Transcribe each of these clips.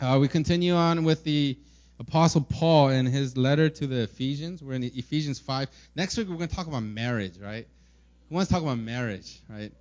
Uh, we continue on with the Apostle Paul and his letter to the Ephesians. We're in Ephesians 5. Next week, we're going to talk about marriage, right? Who wants to talk about marriage, right?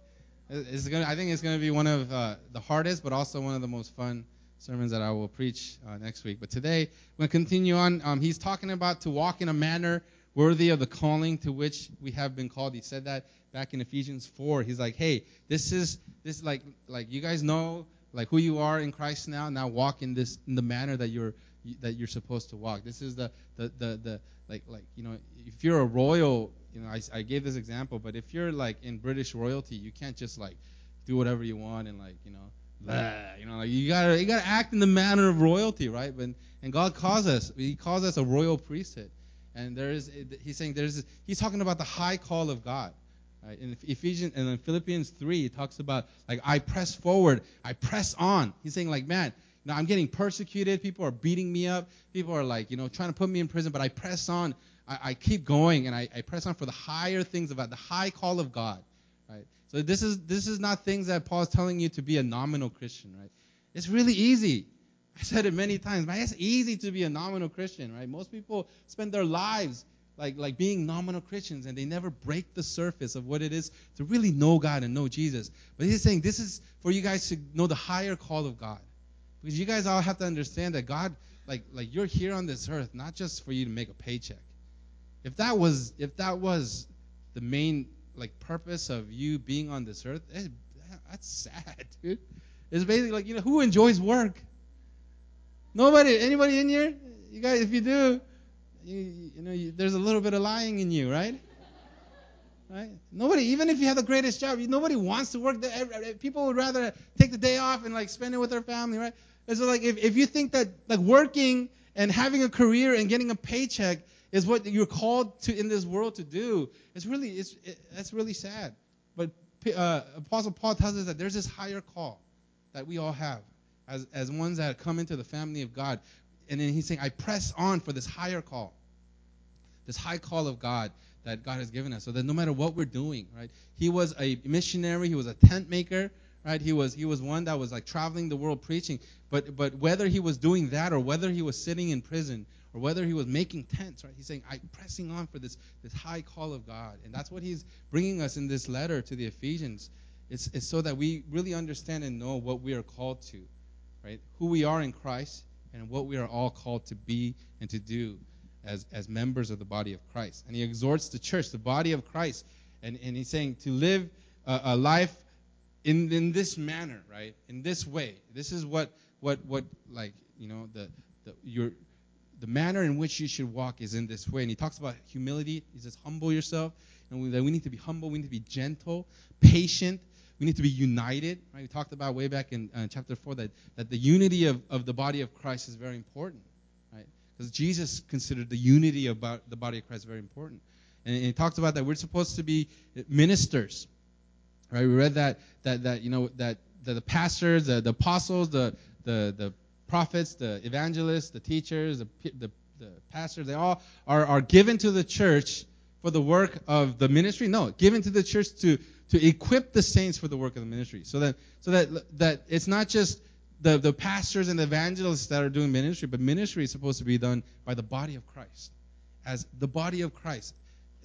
It's gonna, I think it's going to be one of uh, the hardest, but also one of the most fun sermons that I will preach uh, next week. But today, we're going to continue on. Um, he's talking about to walk in a manner worthy of the calling to which we have been called. He said that back in Ephesians 4. He's like, hey, this is this like like you guys know like who you are in Christ now. Now walk in this in the manner that you're that you're supposed to walk. This is the the the, the like like you know if you're a royal, you know I, I gave this example, but if you're like in British royalty, you can't just like do whatever you want and like you know blah, you know like you gotta you gotta act in the manner of royalty, right? But and God calls us He calls us a royal priesthood, and there is He's saying there's He's talking about the high call of God. Right? In Ephesians and in Philippians 3, he talks about like I press forward, I press on. He's saying like, man, now I'm getting persecuted. People are beating me up. People are like, you know, trying to put me in prison, but I press on. I, I keep going and I, I, press on for the higher things about the high call of God. Right? So this is this is not things that Paul's telling you to be a nominal Christian, right? It's really easy. I said it many times, man. It's easy to be a nominal Christian, right? Most people spend their lives like like being nominal Christians and they never break the surface of what it is to really know God and know Jesus. But he's saying this is for you guys to know the higher call of God. Because you guys all have to understand that God like like you're here on this earth not just for you to make a paycheck. If that was if that was the main like purpose of you being on this earth, it, eh, that's sad, dude. It's basically like you know who enjoys work. Nobody. Anybody in here? You guys, if you do, you, you know, you, there's a little bit of lying in you, right? Right? Nobody, even if you have the greatest job, nobody wants to work. There. People would rather take the day off and like spend it with their family, right? And so, like, if, if you think that like working and having a career and getting a paycheck is what you're called to in this world to do, it's really, it's, it, that's really sad. But uh, Apostle Paul tells us that there's this higher call that we all have as as ones that come into the family of God and then he's saying, I press on for this higher call, this high call of God that God has given us. So that no matter what we're doing, right? He was a missionary, he was a tent maker, right? He was he was one that was like traveling the world preaching. But but whether he was doing that or whether he was sitting in prison or whether he was making tents, right? He's saying, I'm pressing on for this this high call of God, and that's what he's bringing us in this letter to the Ephesians. It's, it's so that we really understand and know what we are called to, right? Who we are in Christ and what we are all called to be and to do as, as members of the body of Christ. And he exhorts the church, the body of Christ, and, and he's saying to live a, a life in, in this manner, right? In this way. This is what, what, what like, you know, the, the, your, the manner in which you should walk is in this way. And he talks about humility. He says, humble yourself. And that we need to be humble. We need to be gentle, patient, we need to be united. Right? We talked about way back in uh, chapter 4 that, that the unity of, of the body of Christ is very important. Right? Because Jesus considered the unity of the body of Christ very important. And, and he talked about that we're supposed to be ministers. Right? We read that that that you know that, that the pastors, the, the apostles, the, the the prophets, the evangelists, the teachers, the, the, the pastors, they all are, are given to the church for the work of the ministry. No, given to the church to to equip the saints for the work of the ministry. So that so that that it's not just the, the pastors and the evangelists that are doing ministry, but ministry is supposed to be done by the body of Christ. As the body of Christ.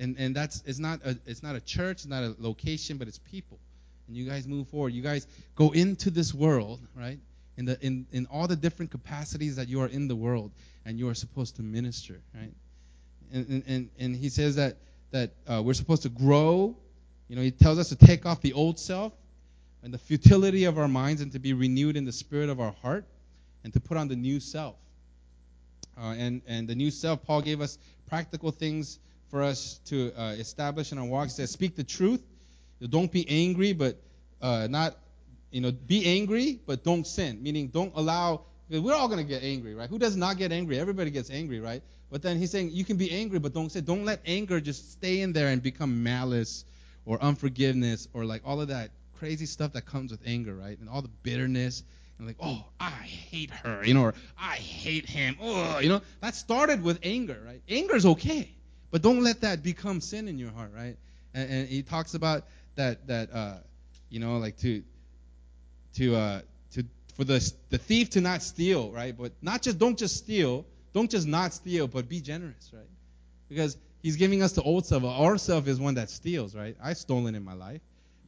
And and that's it's not a it's not a church, it's not a location, but it's people. And you guys move forward. You guys go into this world, right? In the in, in all the different capacities that you are in the world and you are supposed to minister, right? And and, and he says that that uh, we're supposed to grow you know, he tells us to take off the old self and the futility of our minds and to be renewed in the spirit of our heart and to put on the new self. Uh, and, and the new self, Paul gave us practical things for us to uh, establish in our walk. He says, speak the truth. Don't be angry, but uh, not, you know, be angry, but don't sin. Meaning, don't allow, we're all going to get angry, right? Who does not get angry? Everybody gets angry, right? But then he's saying, you can be angry, but don't say, don't let anger just stay in there and become malice or unforgiveness or like all of that crazy stuff that comes with anger, right? And all the bitterness and like, oh, I hate her, you know, or I hate him, oh, you know, that started with anger, right? Anger is okay, but don't let that become sin in your heart, right? And, and he talks about that that uh, you know, like to to uh, for the the thief to not steal, right? But not just don't just steal, don't just not steal, but be generous, right? Because he's giving us the old self. Our self is one that steals, right? I've stolen in my life,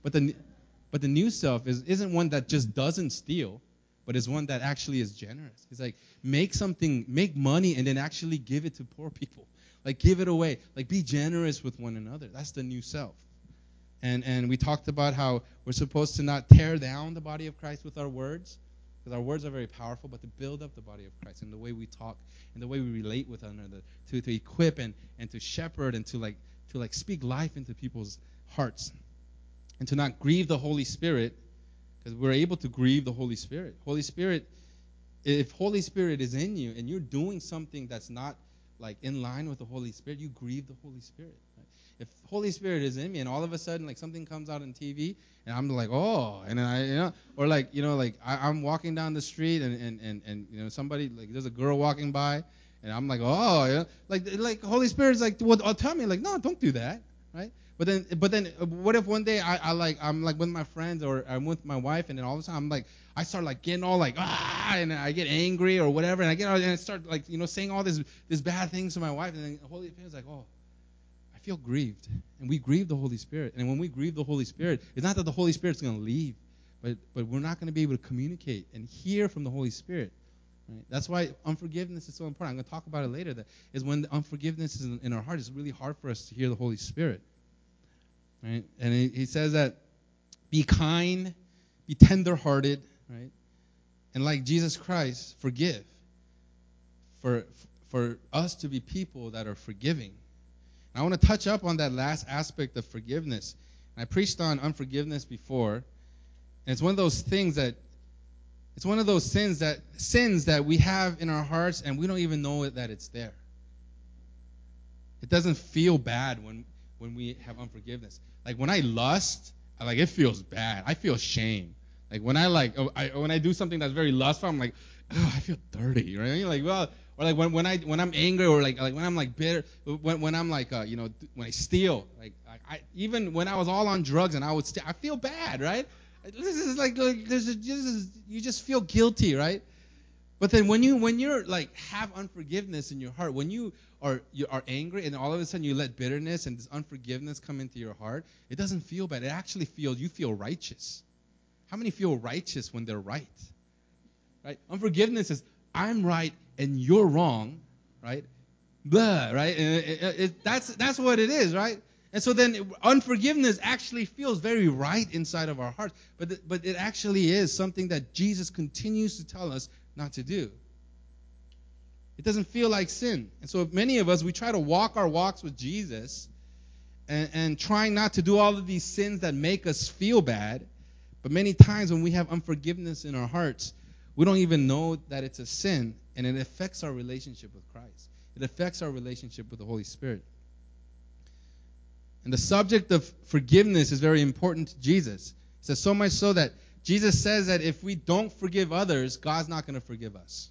but the but the new self is isn't one that just doesn't steal, but is one that actually is generous. He's like make something, make money, and then actually give it to poor people. Like give it away. Like be generous with one another. That's the new self. And and we talked about how we're supposed to not tear down the body of Christ with our words, because our words are very powerful, but to build up the body of Christ and the way we talk and the way we relate with one another, to, to equip and, and to shepherd and to like to like speak life into people's hearts. And to not grieve the Holy Spirit, because we're able to grieve the Holy Spirit. Holy Spirit, if Holy Spirit is in you and you're doing something that's not like in line with the Holy Spirit, you grieve the Holy Spirit. Right? If Holy Spirit is in me and all of a sudden like something comes out on TV and I'm like, oh, and then I, you know, or like, you know, like I, I'm walking down the street and, and, and, and, you know, somebody, like there's a girl walking by and I'm like, oh, yeah. like, like Holy Spirit's like, well, I'll tell me like, no, don't do that, right? But then, but then, what if one day I, I like, I'm like with my friends or I'm with my wife and then all of a sudden I'm like, I start like getting all like ah, and I get angry or whatever, and I get and I start like you know saying all this this bad things to my wife, and then the Holy Spirit's like, oh, feel grieved, and we grieve the Holy Spirit, and when we grieve the Holy Spirit, it's not that the Holy Spirit's going to leave, but but we're not going to be able to communicate and hear from the Holy Spirit. Right? That's why unforgiveness is so important. I'm going to talk about it later. That is when unforgiveness is in, in our heart. It's really hard for us to hear the Holy Spirit. Right? And he, he says that be kind, be tenderhearted, right? And like Jesus Christ, forgive. For for us to be people that are forgiving. I want to touch up on that last aspect of forgiveness. I preached on unforgiveness before, and it's one of those things that it's one of those sins that sins that we have in our hearts and we don't even know that it's there. It doesn't feel bad when when we have unforgiveness. Like when I lust, like it feels bad. I feel shame. Like when I like oh, I, when I do something that's very lustful, I'm like, oh, I feel dirty, right? Like well, or like when, when I when I'm angry or like like when I'm like bitter, when when I'm like uh, you know when I steal, like I, I even when I was all on drugs and I would steal, I feel bad, right? This is like, like this is, this is you just feel guilty, right? But then when you when you're like have unforgiveness in your heart, when you are you are angry and all of a sudden you let bitterness and this unforgiveness come into your heart, it doesn't feel bad. It actually feels you feel righteous. How many feel righteous when they're right? Right? Unforgiveness is I'm right and you're wrong, right? Blah, right? It, it, it, that's that's what it is, right? And so then unforgiveness actually feels very right inside of our hearts, but but it actually is something that Jesus continues to tell us not to do. It doesn't feel like sin. And so many of us we try to walk our walks with Jesus and, and trying not to do all of these sins that make us feel bad but many times when we have unforgiveness in our hearts, we don't even know that it's a sin, and it affects our relationship with Christ. It affects our relationship with the Holy Spirit. And the subject of forgiveness is very important to Jesus. He says so much so that Jesus says that if we don't forgive others, God's not going to forgive us.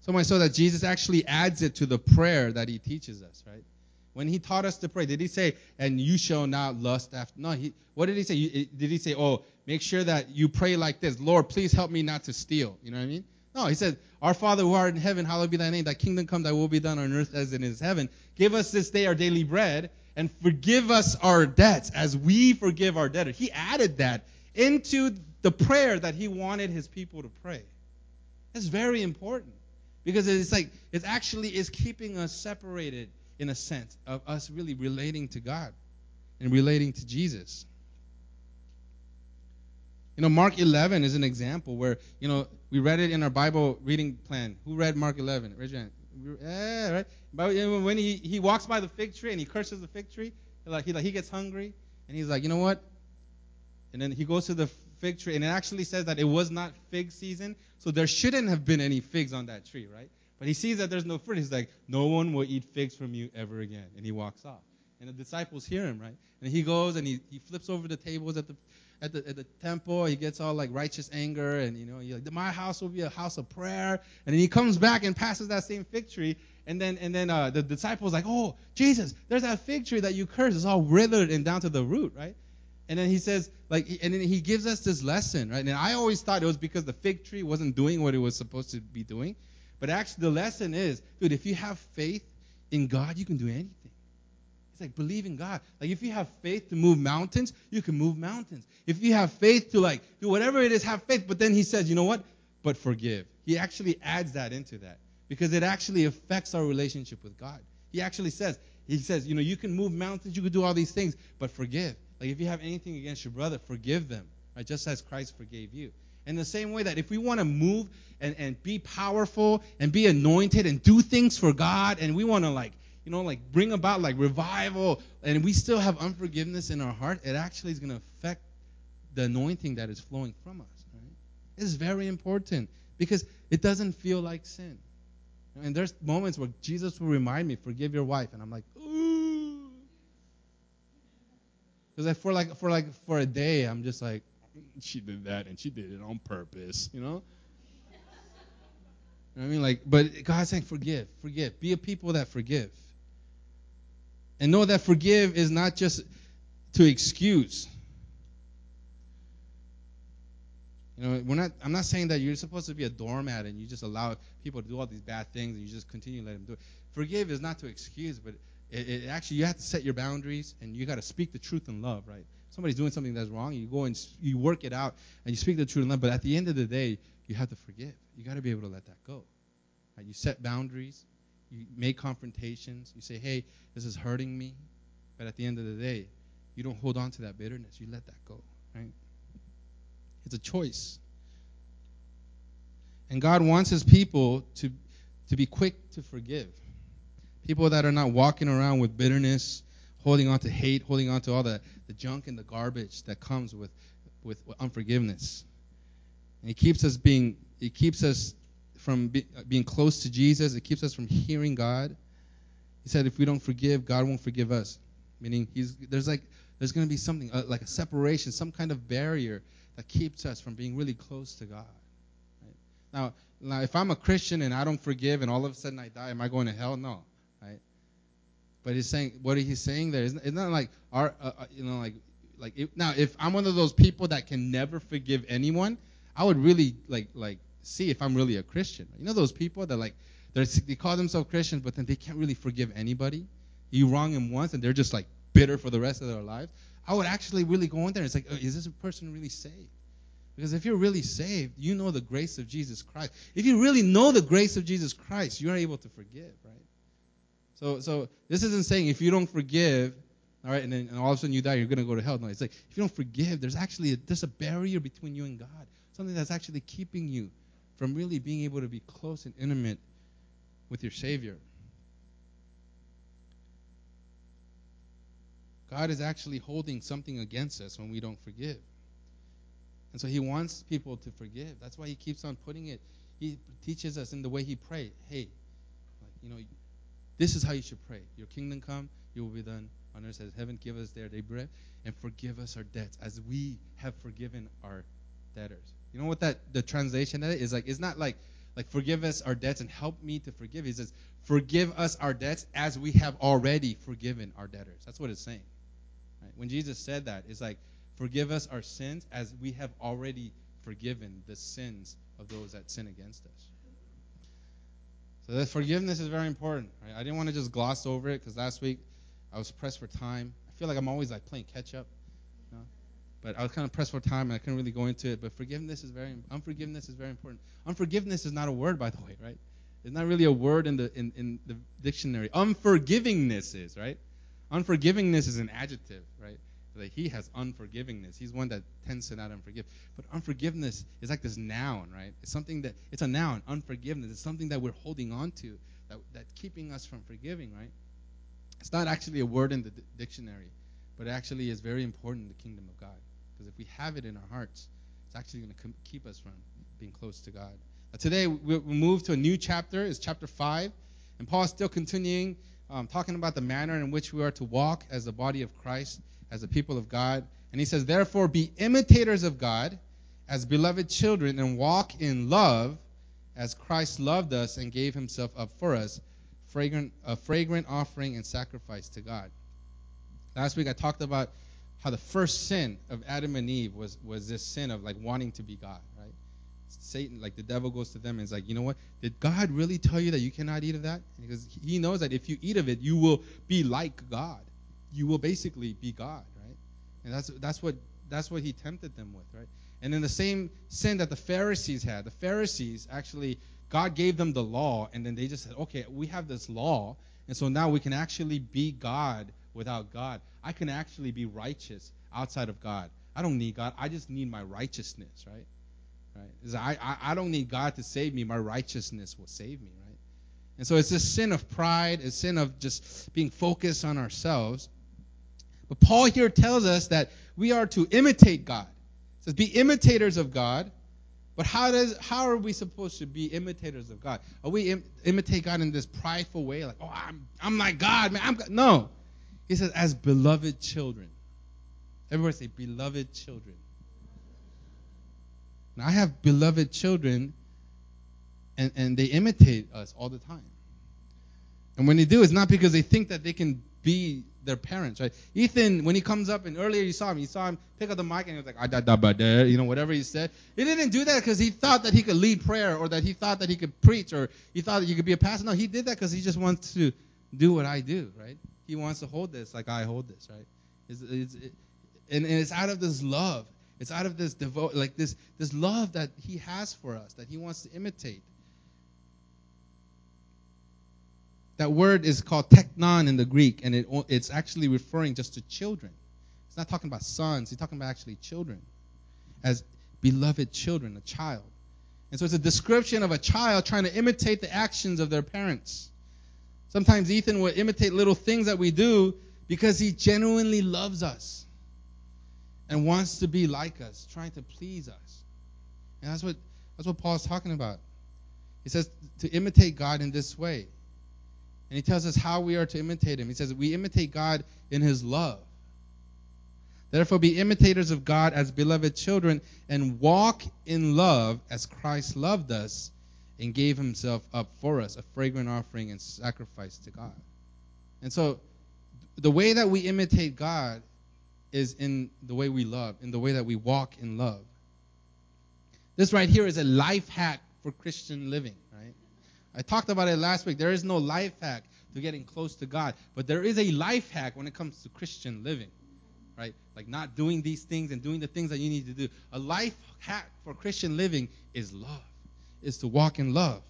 So much so that Jesus actually adds it to the prayer that he teaches us, right? When he taught us to pray, did he say, and you shall not lust after? No, he, what did he say? did he say, oh, make sure that you pray like this, Lord, please help me not to steal? You know what I mean? No, he said, Our Father who art in heaven, hallowed be thy name. Thy kingdom come, thy will be done on earth as it is heaven. Give us this day our daily bread, and forgive us our debts as we forgive our debtors. He added that into the prayer that he wanted his people to pray. That's very important because it's like it actually is keeping us separated in a sense of us really relating to God and relating to Jesus. You know, Mark 11 is an example where, you know, we read it in our Bible reading plan. Who read Mark 11? Raise your hand. Yeah, right. But when he, he walks by the fig tree and he curses the fig tree, like he like he gets hungry and he's like, you know what? And then he goes to the fig tree and it actually says that it was not fig season, so there shouldn't have been any figs on that tree, right? But he sees that there's no fruit. He's like, No one will eat figs from you ever again. And he walks off. And the disciples hear him, right? And he goes and he, he flips over the tables at the at the at the temple. He gets all like righteous anger and you know, like, My house will be a house of prayer. And then he comes back and passes that same fig tree. And then and then uh, the disciples like, Oh, Jesus, there's that fig tree that you cursed. It's all withered and down to the root, right? And then he says, like, and then he gives us this lesson, right? And I always thought it was because the fig tree wasn't doing what it was supposed to be doing. But actually, the lesson is, dude, if you have faith in God, you can do anything. It's like believe in God. Like if you have faith to move mountains, you can move mountains. If you have faith to like do whatever it is, have faith. But then he says, you know what? But forgive. He actually adds that into that because it actually affects our relationship with God. He actually says, he says, you know, you can move mountains, you can do all these things, but forgive. Like if you have anything against your brother, forgive them, right? Just as Christ forgave you. In the same way that if we want to move and, and be powerful and be anointed and do things for God and we want to like, you know, like bring about like revival and we still have unforgiveness in our heart, it actually is going to affect the anointing that is flowing from us. Right? It's very important because it doesn't feel like sin. And there's moments where Jesus will remind me, forgive your wife, and I'm like, ooh. Because for like for like for a day, I'm just like, she did that and she did it on purpose, you know? You know I mean? Like, but God's saying, forgive, forgive. Be a people that forgive. And know that forgive is not just to excuse. You know, we're not. I'm not saying that you're supposed to be a doormat and you just allow people to do all these bad things and you just continue to let them do it. Forgive is not to excuse, but it, it actually you have to set your boundaries and you got to speak the truth in love, right? Somebody's doing something that's wrong, you go and you work it out and you speak the truth in love. But at the end of the day, you have to forgive. You got to be able to let that go. Right? You set boundaries. You make confrontations. You say, "Hey, this is hurting me," but at the end of the day, you don't hold on to that bitterness. You let that go, right? It's a choice. And God wants his people to, to be quick to forgive. People that are not walking around with bitterness, holding on to hate, holding on to all the, the junk and the garbage that comes with, with, unforgiveness. And it keeps us being it keeps us from be, being close to Jesus. It keeps us from hearing God. He said if we don't forgive, God won't forgive us. Meaning he's there's like there's going to be something uh, like a separation, some kind of barrier that keeps us from being really close to God. Right? Now, now, if I'm a Christian and I don't forgive and all of a sudden I die, am I going to hell? No, right? But he's saying what he's saying there is it's not like our uh, uh, you know like like if, now if I'm one of those people that can never forgive anyone, I would really like like see if I'm really a Christian. You know those people that like they call themselves Christians, but then they can't really forgive anybody. You wrong them once, and they're just like bitter for the rest of their lives. I would actually really go in there and it's like, oh, is this person really saved? Because if you're really saved, you know the grace of Jesus Christ. If you really know the grace of Jesus Christ, you are able to forgive, right? So, so this isn't saying if you don't forgive, all right, and then and all of a sudden you die, you're going to go to hell. No, it's like if you don't forgive, there's actually a, there's a barrier between you and God, something that's actually keeping you from really being able to be close and intimate with your Savior. God is actually holding something against us when we don't forgive. And so he wants people to forgive. That's why he keeps on putting it. He teaches us in the way he prayed. Hey, like, you know, this is how you should pray. Your kingdom come, you will be done on earth as heaven. Give us their day bread and forgive us our debts as we have forgiven our debtors. You know what that the translation of it is like? It's not like like forgive us our debts and help me to forgive. He says, forgive us our debts as we have already forgiven our debtors. That's what it's saying. Right? When Jesus said that, it's like, forgive us our sins as we have already forgiven the sins of those that sin against us. So that forgiveness is very important. Right? I didn't want to just gloss over it because last week I was pressed for time. I feel like I'm always like playing catch up. But I was kind of pressed for time and I couldn't really go into it. But forgiveness is very unforgiveness is very important. Unforgiveness is not a word, by the way, right? It's not really a word in the in, in the dictionary. Unforgivingness is, right? Unforgivingness is an adjective, right? Like he has unforgivingness. He's one that tends to not unforgive. But unforgiveness is like this noun, right? It's something that it's a noun. Unforgiveness is something that we're holding on to, that that's keeping us from forgiving, right? It's not actually a word in the d- dictionary, but it actually is very important in the kingdom of God. Because if we have it in our hearts, it's actually going to keep us from being close to God. Today we move to a new chapter. It's chapter five, and Paul is still continuing um, talking about the manner in which we are to walk as the body of Christ, as the people of God. And he says, Therefore, be imitators of God as beloved children and walk in love as Christ loved us and gave himself up for us, fragrant, a fragrant offering and sacrifice to God. Last week I talked about how the first sin of Adam and Eve was was this sin of like wanting to be God, right? Satan, like the devil goes to them and is like, you know what? Did God really tell you that you cannot eat of that? Because he knows that if you eat of it, you will be like God. You will basically be God, right? And that's that's what that's what he tempted them with, right? And in the same sin that the Pharisees had, the Pharisees actually God gave them the law, and then they just said, okay, we have this law, and so now we can actually be God without God. I can actually be righteous outside of God. I don't need God. I just need my righteousness, right? Right? I, I, I don't need God to save me. My righteousness will save me, right? And so it's this sin of pride, a sin of just being focused on ourselves. But Paul here tells us that we are to imitate God. Says, be imitators of God. But how does how are we supposed to be imitators of God? Are we Im- imitate God in this prideful way, like, oh, I'm I'm like God, man? I'm God. no. He says, as beloved children. Everybody say, beloved children. Now, I have beloved children, and, and they imitate us all the time. And when they do, it's not because they think that they can be their parents, right? Ethan, when he comes up, and earlier you saw him, you saw him pick up the mic and he was like, ah, da, da, ba, da, you know, whatever he said. He didn't do that because he thought that he could lead prayer or that he thought that he could preach or he thought that he could be a pastor. No, he did that because he just wants to do what I do, right? He wants to hold this like I hold this, right? It's, it's, it, and, and it's out of this love. It's out of this devote, like this this love that he has for us, that he wants to imitate. That word is called teknon in the Greek, and it, it's actually referring just to children. It's not talking about sons. He's talking about actually children, as beloved children, a child. And so it's a description of a child trying to imitate the actions of their parents. Sometimes Ethan will imitate little things that we do because he genuinely loves us and wants to be like us, trying to please us. And that's what that's what Paul's talking about. He says to imitate God in this way. And he tells us how we are to imitate him. He says we imitate God in his love. Therefore be imitators of God as beloved children and walk in love as Christ loved us and gave himself up for us, a fragrant offering and sacrifice to God. And so the way that we imitate God is in the way we love, in the way that we walk in love. This right here is a life hack for Christian living, right? I talked about it last week. There is no life hack to getting close to God, but there is a life hack when it comes to Christian living, right? Like not doing these things and doing the things that you need to do. A life hack for Christian living is love, is to walk in love.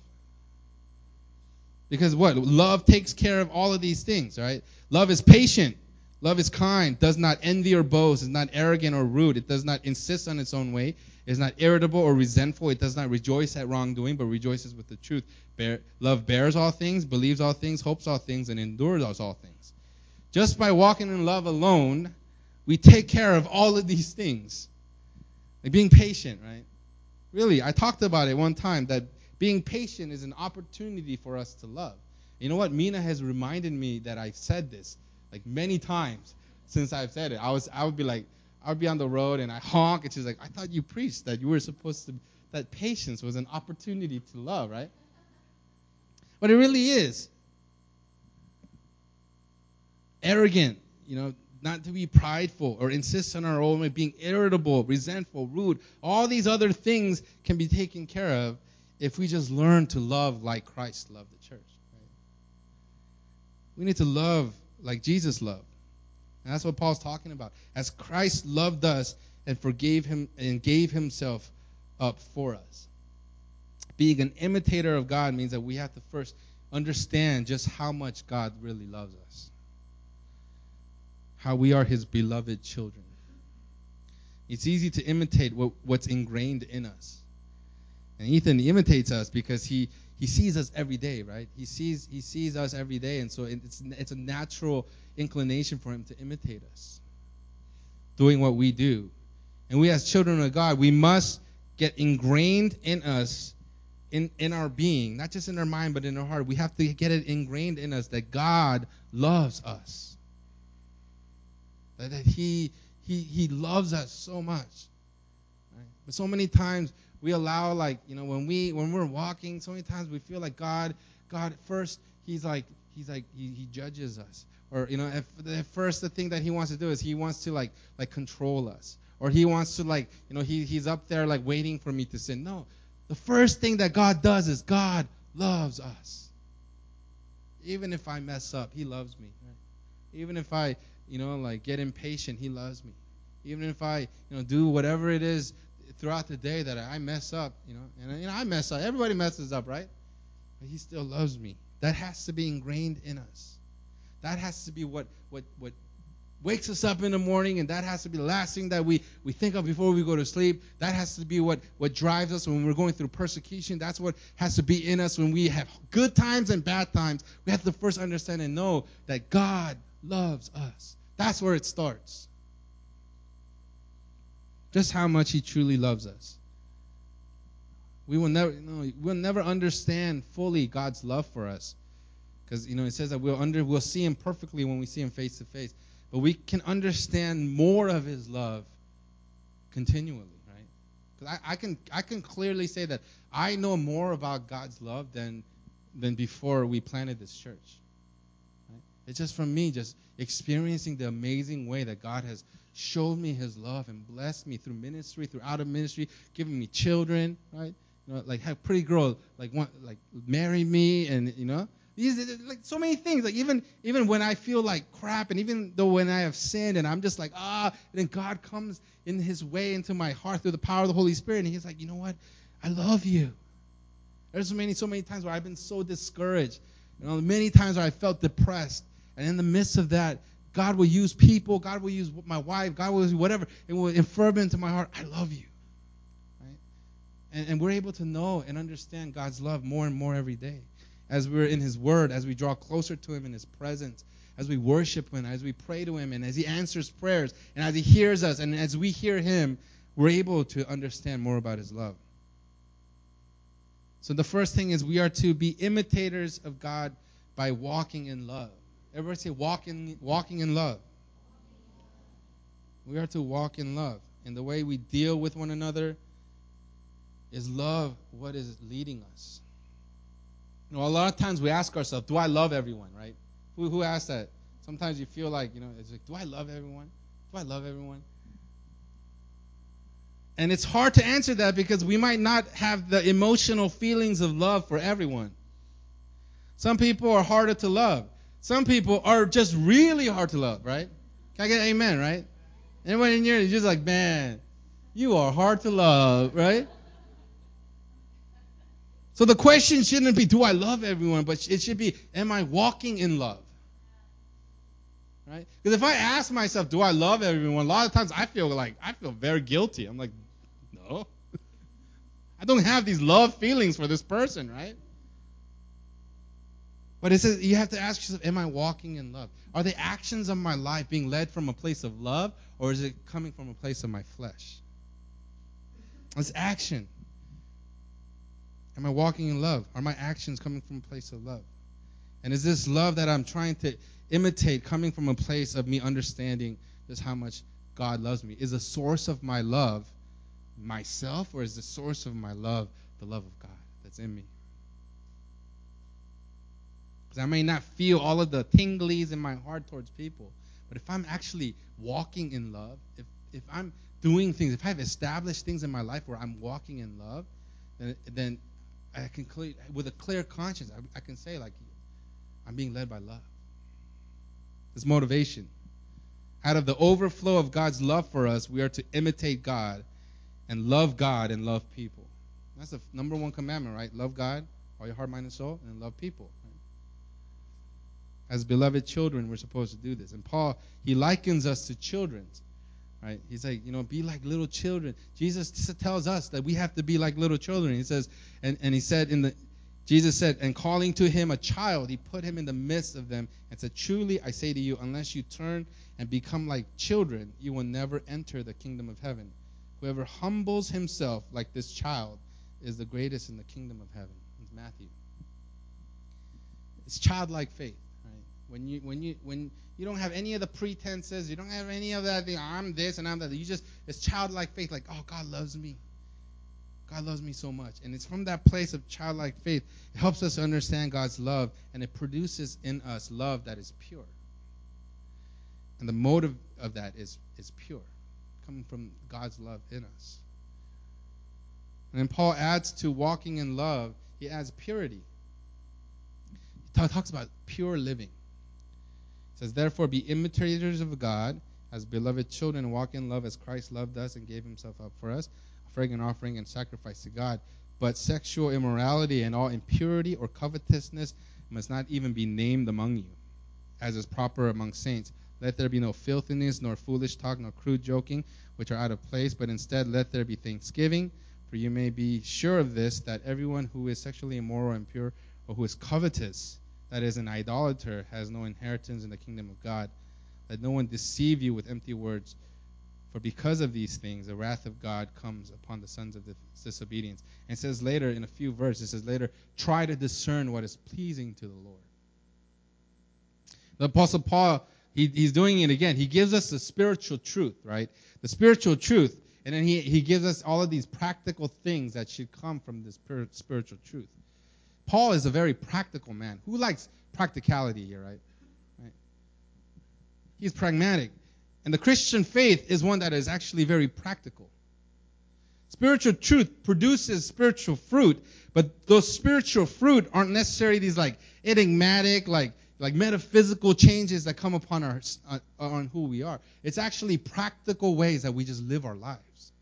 Because what? Love takes care of all of these things, right? Love is patient. Love is kind, does not envy or boast, is not arrogant or rude. It does not insist on its own way, is not irritable or resentful. It does not rejoice at wrongdoing, but rejoices with the truth. Bear, love bears all things, believes all things, hopes all things, and endures all things. Just by walking in love alone, we take care of all of these things. Like being patient, right? Really, I talked about it one time that being patient is an opportunity for us to love. You know what? Mina has reminded me that I've said this like many times since I've said it. I was I would be like I would be on the road and I honk and she's like, I thought you preached that you were supposed to that patience was an opportunity to love, right? But it really is. Arrogant, you know, not to be prideful or insist on our own way, being irritable, resentful, rude. All these other things can be taken care of if we just learn to love like Christ loved the church. Right? We need to love like Jesus loved. And that's what Paul's talking about. As Christ loved us and forgave him and gave himself up for us. Being an imitator of God means that we have to first understand just how much God really loves us. How we are his beloved children. It's easy to imitate what, what's ingrained in us. And Ethan imitates us because he he sees us every day, right? He sees he sees us every day, and so it's it's a natural inclination for him to imitate us, doing what we do. And we as children of God, we must get ingrained in us, in in our being, not just in our mind, but in our heart. We have to get it ingrained in us that God loves us, that, that He He He loves us so much. Right? But so many times we allow like you know when we when we're walking so many times we feel like god god first he's like he's like he, he judges us or you know, if the first the thing that he wants to do is he wants to like like control us, or he wants to like you know he he's up there like waiting for me to sin. No, the first thing that God does is God loves us. Even if I mess up, He loves me. Right? Even if I you know like get impatient, He loves me. Even if I you know do whatever it is throughout the day that I mess up, you know, and you know I mess up. Everybody messes up, right? But He still loves me. That has to be ingrained in us. That has to be what what what wakes us up in the morning and that has to be the last thing that we, we think of before we go to sleep that has to be what, what drives us when we're going through persecution that's what has to be in us when we have good times and bad times we have to first understand and know that god loves us. That's where it starts. Just how much he truly loves us. We will never you know, we'll never understand fully god's love for us. Because you know it says that we'll under we'll see him perfectly when we see him face to face. But we can understand more of his love continually right? Because I, I can i can clearly say that i know more about god's love than than before we planted this church? It's just from me just experiencing the amazing way that god has showed me his love and blessed me through ministry through out of ministry giving me children right you know like have pretty girl like want like marry me and you know these like so many things. Like even even when I feel like crap, and even though when I have sinned, and I'm just like ah, then God comes in His way into my heart through the power of the Holy Spirit, and He's like, you know what? I love you. There's so many so many times where I've been so discouraged. You know, many times where I felt depressed, and in the midst of that, God will use people. God will use my wife. God will use whatever. It will affirm into my heart. I love you. Right? And, and we're able to know and understand God's love more and more every day as we're in His Word, as we draw closer to Him in His presence, as we worship Him, as we pray to Him, and as He answers prayers, and as He hears us, and as we hear Him, we're able to understand more about His love. So the first thing is we are to be imitators of God by walking in love. Everybody say walking walking in love. We are to walk in love. And the way we deal with one another is love what is leading us. You know, a lot of times we ask ourselves, do I love everyone, right? Who, who asks that? Sometimes you feel like, you know, it's like, do I love everyone? Do I love everyone? And it's hard to answer that because we might not have the emotional feelings of love for everyone. Some people are harder to love. Some people are just really hard to love, right? Can I get amen, right? Anyone in here is just like, man, you are hard to love, right? So the question shouldn't be, do I love everyone? But it should be, am I walking in love? Right? Because if I ask myself, do I love everyone? A lot of times I feel like, I feel very guilty. I'm like, no. I don't have these love feelings for this person, right? But it says you have to ask yourself, am I walking in love? Are the actions of my life being led from a place of love, or is it coming from a place of my flesh? It's action. Am I walking in love? Are my actions coming from a place of love? And is this love that I'm trying to imitate coming from a place of me understanding just how much God loves me? Is the source of my love myself, or is the source of my love the love of God that's in me? Because I may not feel all of the tinglies in my heart towards people, but if I'm actually walking in love, if if I'm doing things, if I've established things in my life where I'm walking in love, then, then I can clear, with a clear conscience, I, I can say like, I'm being led by love. This motivation. Out of the overflow of God's love for us, we are to imitate God and love God and love people. That's the number one commandment, right? Love God, all your heart, mind, and soul, and love people. As beloved children, we're supposed to do this. And Paul, he likens us to children right? He's like, you know, be like little children. Jesus tells us that we have to be like little children. He says, and, and he said in the, Jesus said, and calling to him a child, he put him in the midst of them and said, Truly I say to you, unless you turn and become like children, you will never enter the kingdom of heaven. Whoever humbles himself like this child is the greatest in the kingdom of heaven. It's Matthew. It's childlike faith? When you when you when you don't have any of the pretenses. You don't have any of that. I'm this and I'm that. You just it's childlike faith. Like, oh, God loves me. God loves me so much. And it's from that place of childlike faith. It helps us understand God's love, and it produces in us love that is pure. And the motive of that is, is pure, coming from God's love in us. And then Paul adds to walking in love, he adds purity. He talks about pure living. Says, Therefore, be imitators of God as beloved children, walk in love as Christ loved us and gave himself up for us, a fragrant offering and sacrifice to God. But sexual immorality and all impurity or covetousness must not even be named among you, as is proper among saints. Let there be no filthiness, nor foolish talk, nor crude joking, which are out of place, but instead let there be thanksgiving. For you may be sure of this, that everyone who is sexually immoral, impure, or who is covetous, that is, an idolater, has no inheritance in the kingdom of God. Let no one deceive you with empty words. For because of these things, the wrath of God comes upon the sons of disobedience. And says later, in a few verses, it says later, try to discern what is pleasing to the Lord. The Apostle Paul, he, he's doing it again. He gives us the spiritual truth, right? The spiritual truth. And then he, he gives us all of these practical things that should come from this spiritual truth. Paul is a very practical man. Who likes practicality here, right? right? He's pragmatic. And the Christian faith is one that is actually very practical. Spiritual truth produces spiritual fruit, but those spiritual fruit aren't necessarily these like enigmatic, like like metaphysical changes that come upon our uh, on who we are. It's actually practical ways that we just live our lives.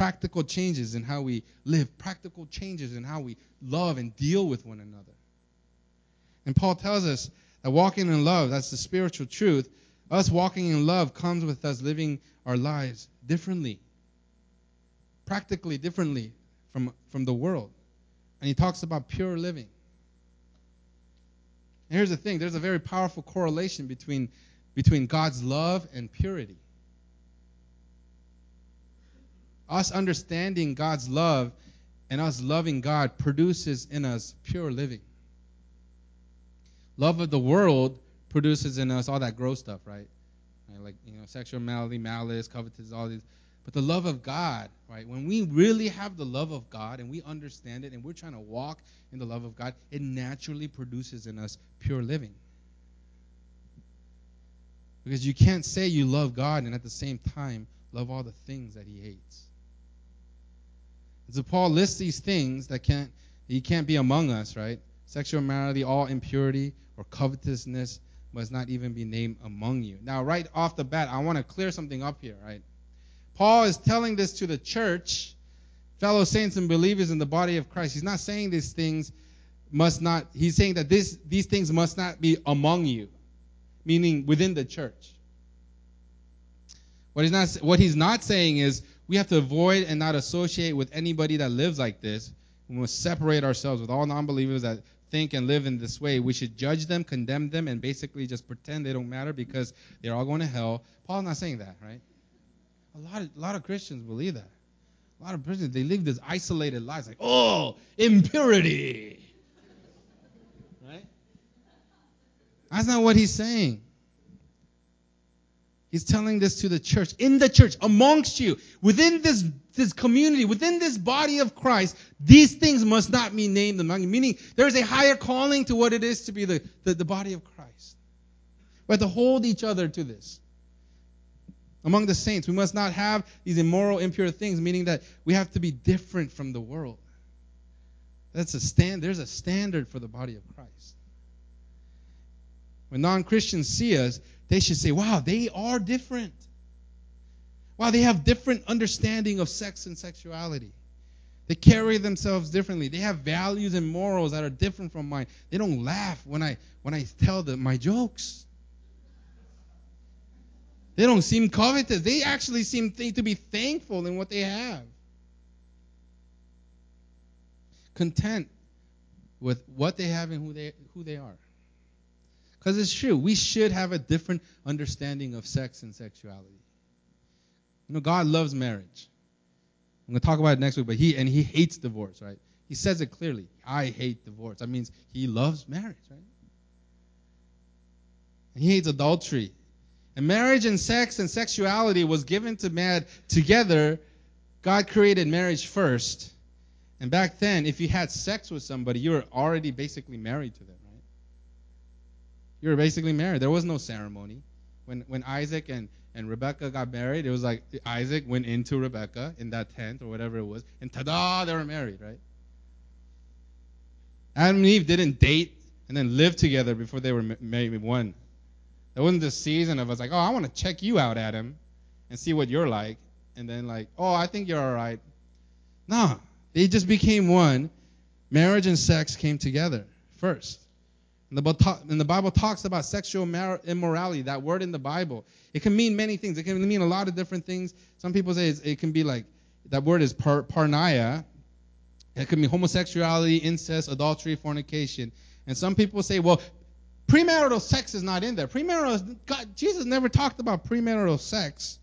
Practical changes in how we live, practical changes in how we love and deal with one another. And Paul tells us that walking in love, that's the spiritual truth. Us walking in love comes with us living our lives differently, practically differently from, from the world. And he talks about pure living. And here's the thing there's a very powerful correlation between, between God's love and purity. Us understanding God's love and us loving God produces in us pure living. Love of the world produces in us all that gross stuff, right? Like, you know, sexual malady, malice, covetousness, all these. But the love of God, right? When we really have the love of God and we understand it and we're trying to walk in the love of God, it naturally produces in us pure living. Because you can't say you love God and at the same time love all the things that he hates. So Paul lists these things that can't he can't be among us, right? Sexual immorality, all impurity, or covetousness must not even be named among you. Now, right off the bat, I want to clear something up here, right? Paul is telling this to the church, fellow saints and believers in the body of Christ. He's not saying these things must not, he's saying that this, these things must not be among you, meaning within the church. What he's, not, what he's not saying is we have to avoid and not associate with anybody that lives like this. We must separate ourselves with all non believers that think and live in this way, we should judge them, condemn them, and basically just pretend they don't matter because they're all going to hell. Paul's not saying that, right? A lot of, a lot of Christians believe that. A lot of Christians, they live this isolated lives like, oh, impurity. Right? That's not what he's saying. He's telling this to the church, in the church, amongst you, within this, this community, within this body of Christ, these things must not be named among you. Meaning, there is a higher calling to what it is to be the, the, the body of Christ. We have to hold each other to this. Among the saints, we must not have these immoral, impure things, meaning that we have to be different from the world. That's a stand. There's a standard for the body of Christ. When non-Christians see us, they should say, wow, they are different. Wow, they have different understanding of sex and sexuality. They carry themselves differently. They have values and morals that are different from mine. They don't laugh when I when I tell them my jokes. They don't seem covetous. They actually seem th- to be thankful in what they have. Content with what they have and who they who they are. Because it's true. We should have a different understanding of sex and sexuality. You know, God loves marriage. I'm going to talk about it next week, but he and he hates divorce, right? He says it clearly. I hate divorce. That means he loves marriage, right? And he hates adultery. And marriage and sex and sexuality was given to man together. God created marriage first. And back then, if you had sex with somebody, you were already basically married to them. You were basically married. There was no ceremony. When when Isaac and and Rebecca got married, it was like Isaac went into Rebecca in that tent or whatever it was, and ta-da, they were married, right? Adam and Eve didn't date and then live together before they were married one. There wasn't this season of us like, oh, I want to check you out, Adam, and see what you're like, and then like, oh, I think you're all right. No, they just became one. Marriage and sex came together first. And the, Bible talks about sexual immorality, that word in the Bible. It can mean many things. It can mean a lot of different things. Some people say it can be like, that word is par. It can mean homosexuality, incest, adultery, fornication. And some people say, well, premarital sex is not in there. Premarital, God, Jesus never talked about premarital sex.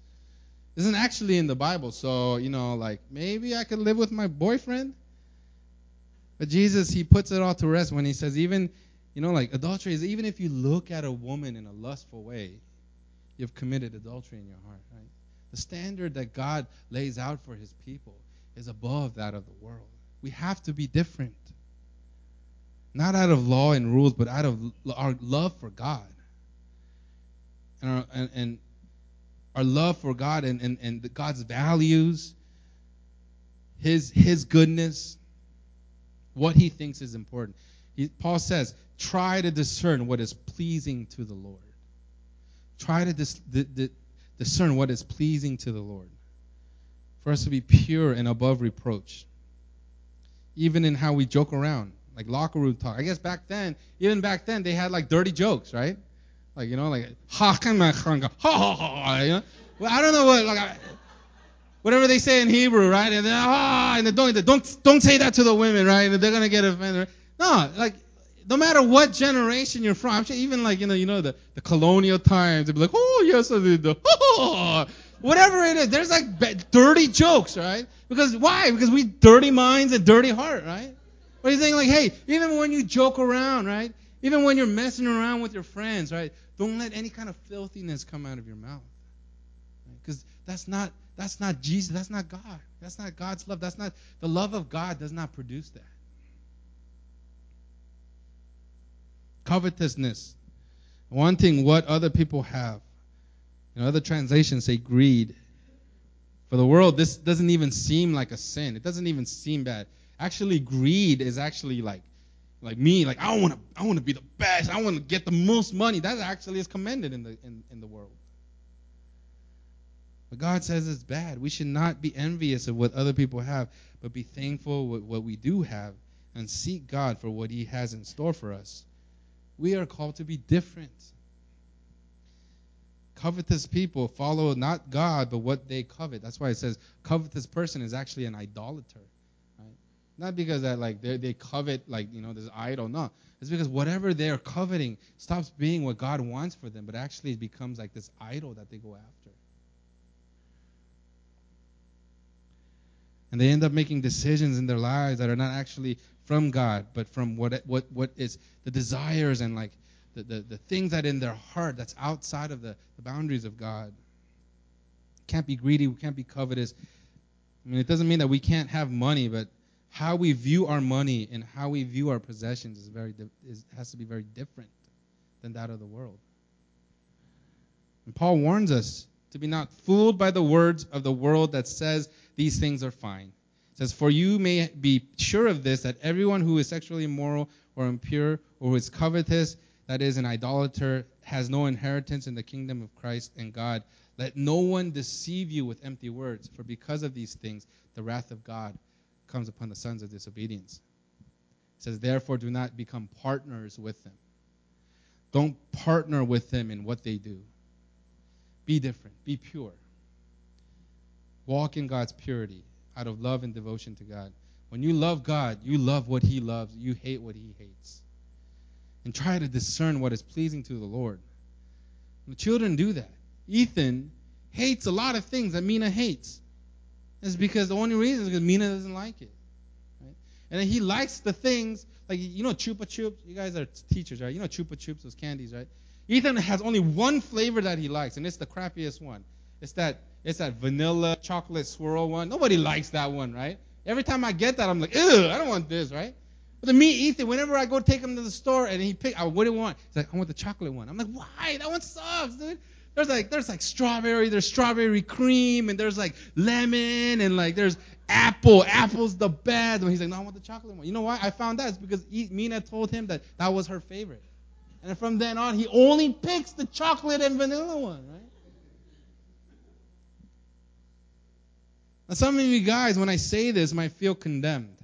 Isn't actually in the Bible. So, you know, like maybe I could live with my boyfriend. But Jesus, he puts it all to rest when he says, even you know, like adultery is even if you look at a woman in a lustful way, you've committed adultery in your heart, right? The standard that God lays out for his people is above that of the world. We have to be different. Not out of law and rules, but out of our love for God. And our, and, and our love for God and, and, and God's values, his, his goodness, what he thinks is important. Paul says, try to discern what is pleasing to the Lord. Try to dis- di- di- discern what is pleasing to the Lord. For us to be pure and above reproach. Even in how we joke around, like locker room talk. I guess back then, even back then, they had like dirty jokes, right? Like, you know, like, ha, ha, ha, ha, you know? Well, I don't know what, like, I, whatever they say in Hebrew, right? And then, ah, and don't, don't, don't say that to the women, right? And they're going to get offended. No, like, no matter what generation you're from, even like you know, you know the, the colonial times, they'd be like, oh yes, I did the, oh, whatever it is. There's like dirty jokes, right? Because why? Because we dirty minds and dirty heart, right? What are you saying? Like, hey, even when you joke around, right? Even when you're messing around with your friends, right? Don't let any kind of filthiness come out of your mouth, because right? that's not that's not Jesus. That's not God. That's not God's love. That's not the love of God. Does not produce that. Covetousness, wanting what other people have. You know, other translations say greed. For the world, this doesn't even seem like a sin. It doesn't even seem bad. Actually, greed is actually like, like me, like I want to, I want to be the best. I want to get the most money. That actually is commended in the in, in the world. But God says it's bad. We should not be envious of what other people have, but be thankful with what we do have and seek God for what He has in store for us. We are called to be different. Covetous people follow not God, but what they covet. That's why it says covetous person is actually an idolater. Right? Not because that like they they covet like you know this idol. No, it's because whatever they're coveting stops being what God wants for them, but actually it becomes like this idol that they go after. And they end up making decisions in their lives that are not actually from God, but from what what what is the desires and like the, the, the things that in their heart that's outside of the, the boundaries of God. Can't be greedy, we can't be covetous. I mean, it doesn't mean that we can't have money, but how we view our money and how we view our possessions is very is, has to be very different than that of the world. And Paul warns us to be not fooled by the words of the world that says these things are fine says, For you may be sure of this, that everyone who is sexually immoral or impure or who is covetous, that is, an idolater, has no inheritance in the kingdom of Christ and God. Let no one deceive you with empty words, for because of these things, the wrath of God comes upon the sons of disobedience. It says, Therefore, do not become partners with them. Don't partner with them in what they do. Be different, be pure. Walk in God's purity out of love and devotion to God. When you love God, you love what He loves, you hate what He hates. And try to discern what is pleasing to the Lord. the children do that. Ethan hates a lot of things that Mina hates. It's because the only reason is because Mina doesn't like it. Right? And he likes the things like you know Chupa Chups. You guys are teachers, right? You know Chupa Chups, those candies, right? Ethan has only one flavor that he likes, and it's the crappiest one. It's that it's that vanilla chocolate swirl one. Nobody likes that one, right? Every time I get that, I'm like, ew, I don't want this, right? But then me, Ethan, whenever I go take him to the store and he pick, I you want? He's like, I want the chocolate one. I'm like, why? That one sucks, dude. There's like there's like strawberry, there's strawberry cream, and there's like lemon, and like there's apple. Apple's the best. And he's like, no, I want the chocolate one. You know why? I found that it's because Mina told him that that was her favorite. And from then on, he only picks the chocolate and vanilla one, right? Now, some of you guys, when I say this, might feel condemned.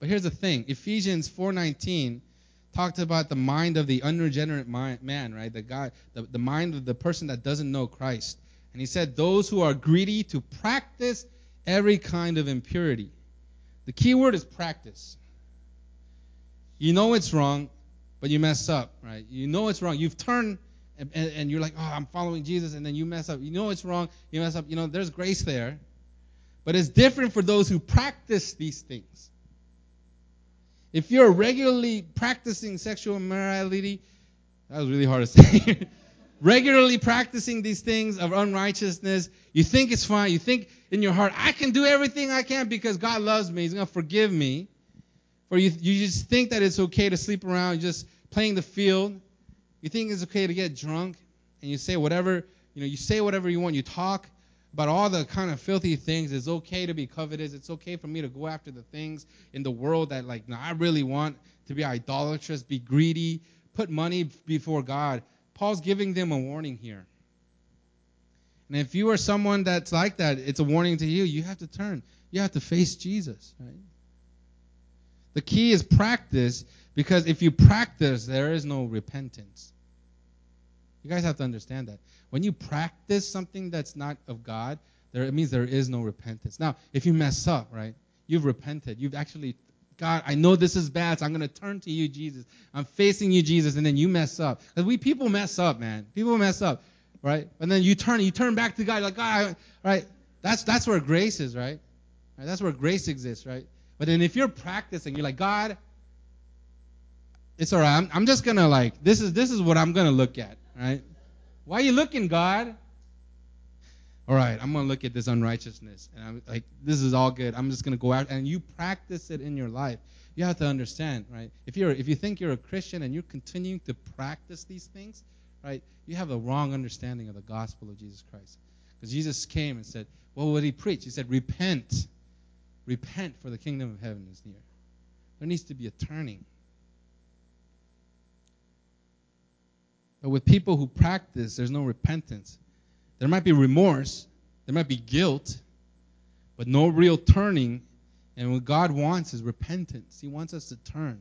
But here's the thing: Ephesians 4:19 talked about the mind of the unregenerate man, right? The guy, the, the mind of the person that doesn't know Christ. And he said, those who are greedy to practice every kind of impurity. The key word is practice. You know it's wrong, but you mess up, right? You know it's wrong. You've turned and, and, you're like, oh, I'm following Jesus, and then you mess up. You know it's wrong. You mess up. You know, there's grace there. But it's different for those who practice these things. If you're regularly practicing sexual immorality, that was really hard to say. regularly practicing these things of unrighteousness, you think it's fine. You think in your heart, I can do everything I can because God loves me. He's going to forgive me. Or you, you just think that it's okay to sleep around, just playing the field. You think it's okay to get drunk, and you say whatever, you know, you say whatever you want. You talk about all the kind of filthy things. It's okay to be covetous. It's okay for me to go after the things in the world that, like, no, I really want to be idolatrous, be greedy, put money before God. Paul's giving them a warning here. And if you are someone that's like that, it's a warning to you. You have to turn. You have to face Jesus, right? The key is practice because if you practice, there is no repentance. You guys have to understand that. When you practice something that's not of God, there, it means there is no repentance. Now, if you mess up, right, you've repented. You've actually, God, I know this is bad, so I'm going to turn to you, Jesus. I'm facing you, Jesus, and then you mess up. Because we people mess up, man. People mess up, right? And then you turn, you turn back to God, like God, right? That's that's where grace is, right? right? That's where grace exists, right? But then if you're practicing, you're like, God, it's all right. I'm, I'm just gonna like this is this is what I'm gonna look at, right? Why are you looking, God? All right, I'm gonna look at this unrighteousness, and I'm like, this is all good. I'm just gonna go out, and you practice it in your life. You have to understand, right? If you're if you think you're a Christian and you're continuing to practice these things, right? You have a wrong understanding of the gospel of Jesus Christ, because Jesus came and said, "What would he preach?" He said, "Repent, repent, for the kingdom of heaven is near." There needs to be a turning. But with people who practice, there's no repentance. There might be remorse, there might be guilt, but no real turning. And what God wants is repentance. He wants us to turn.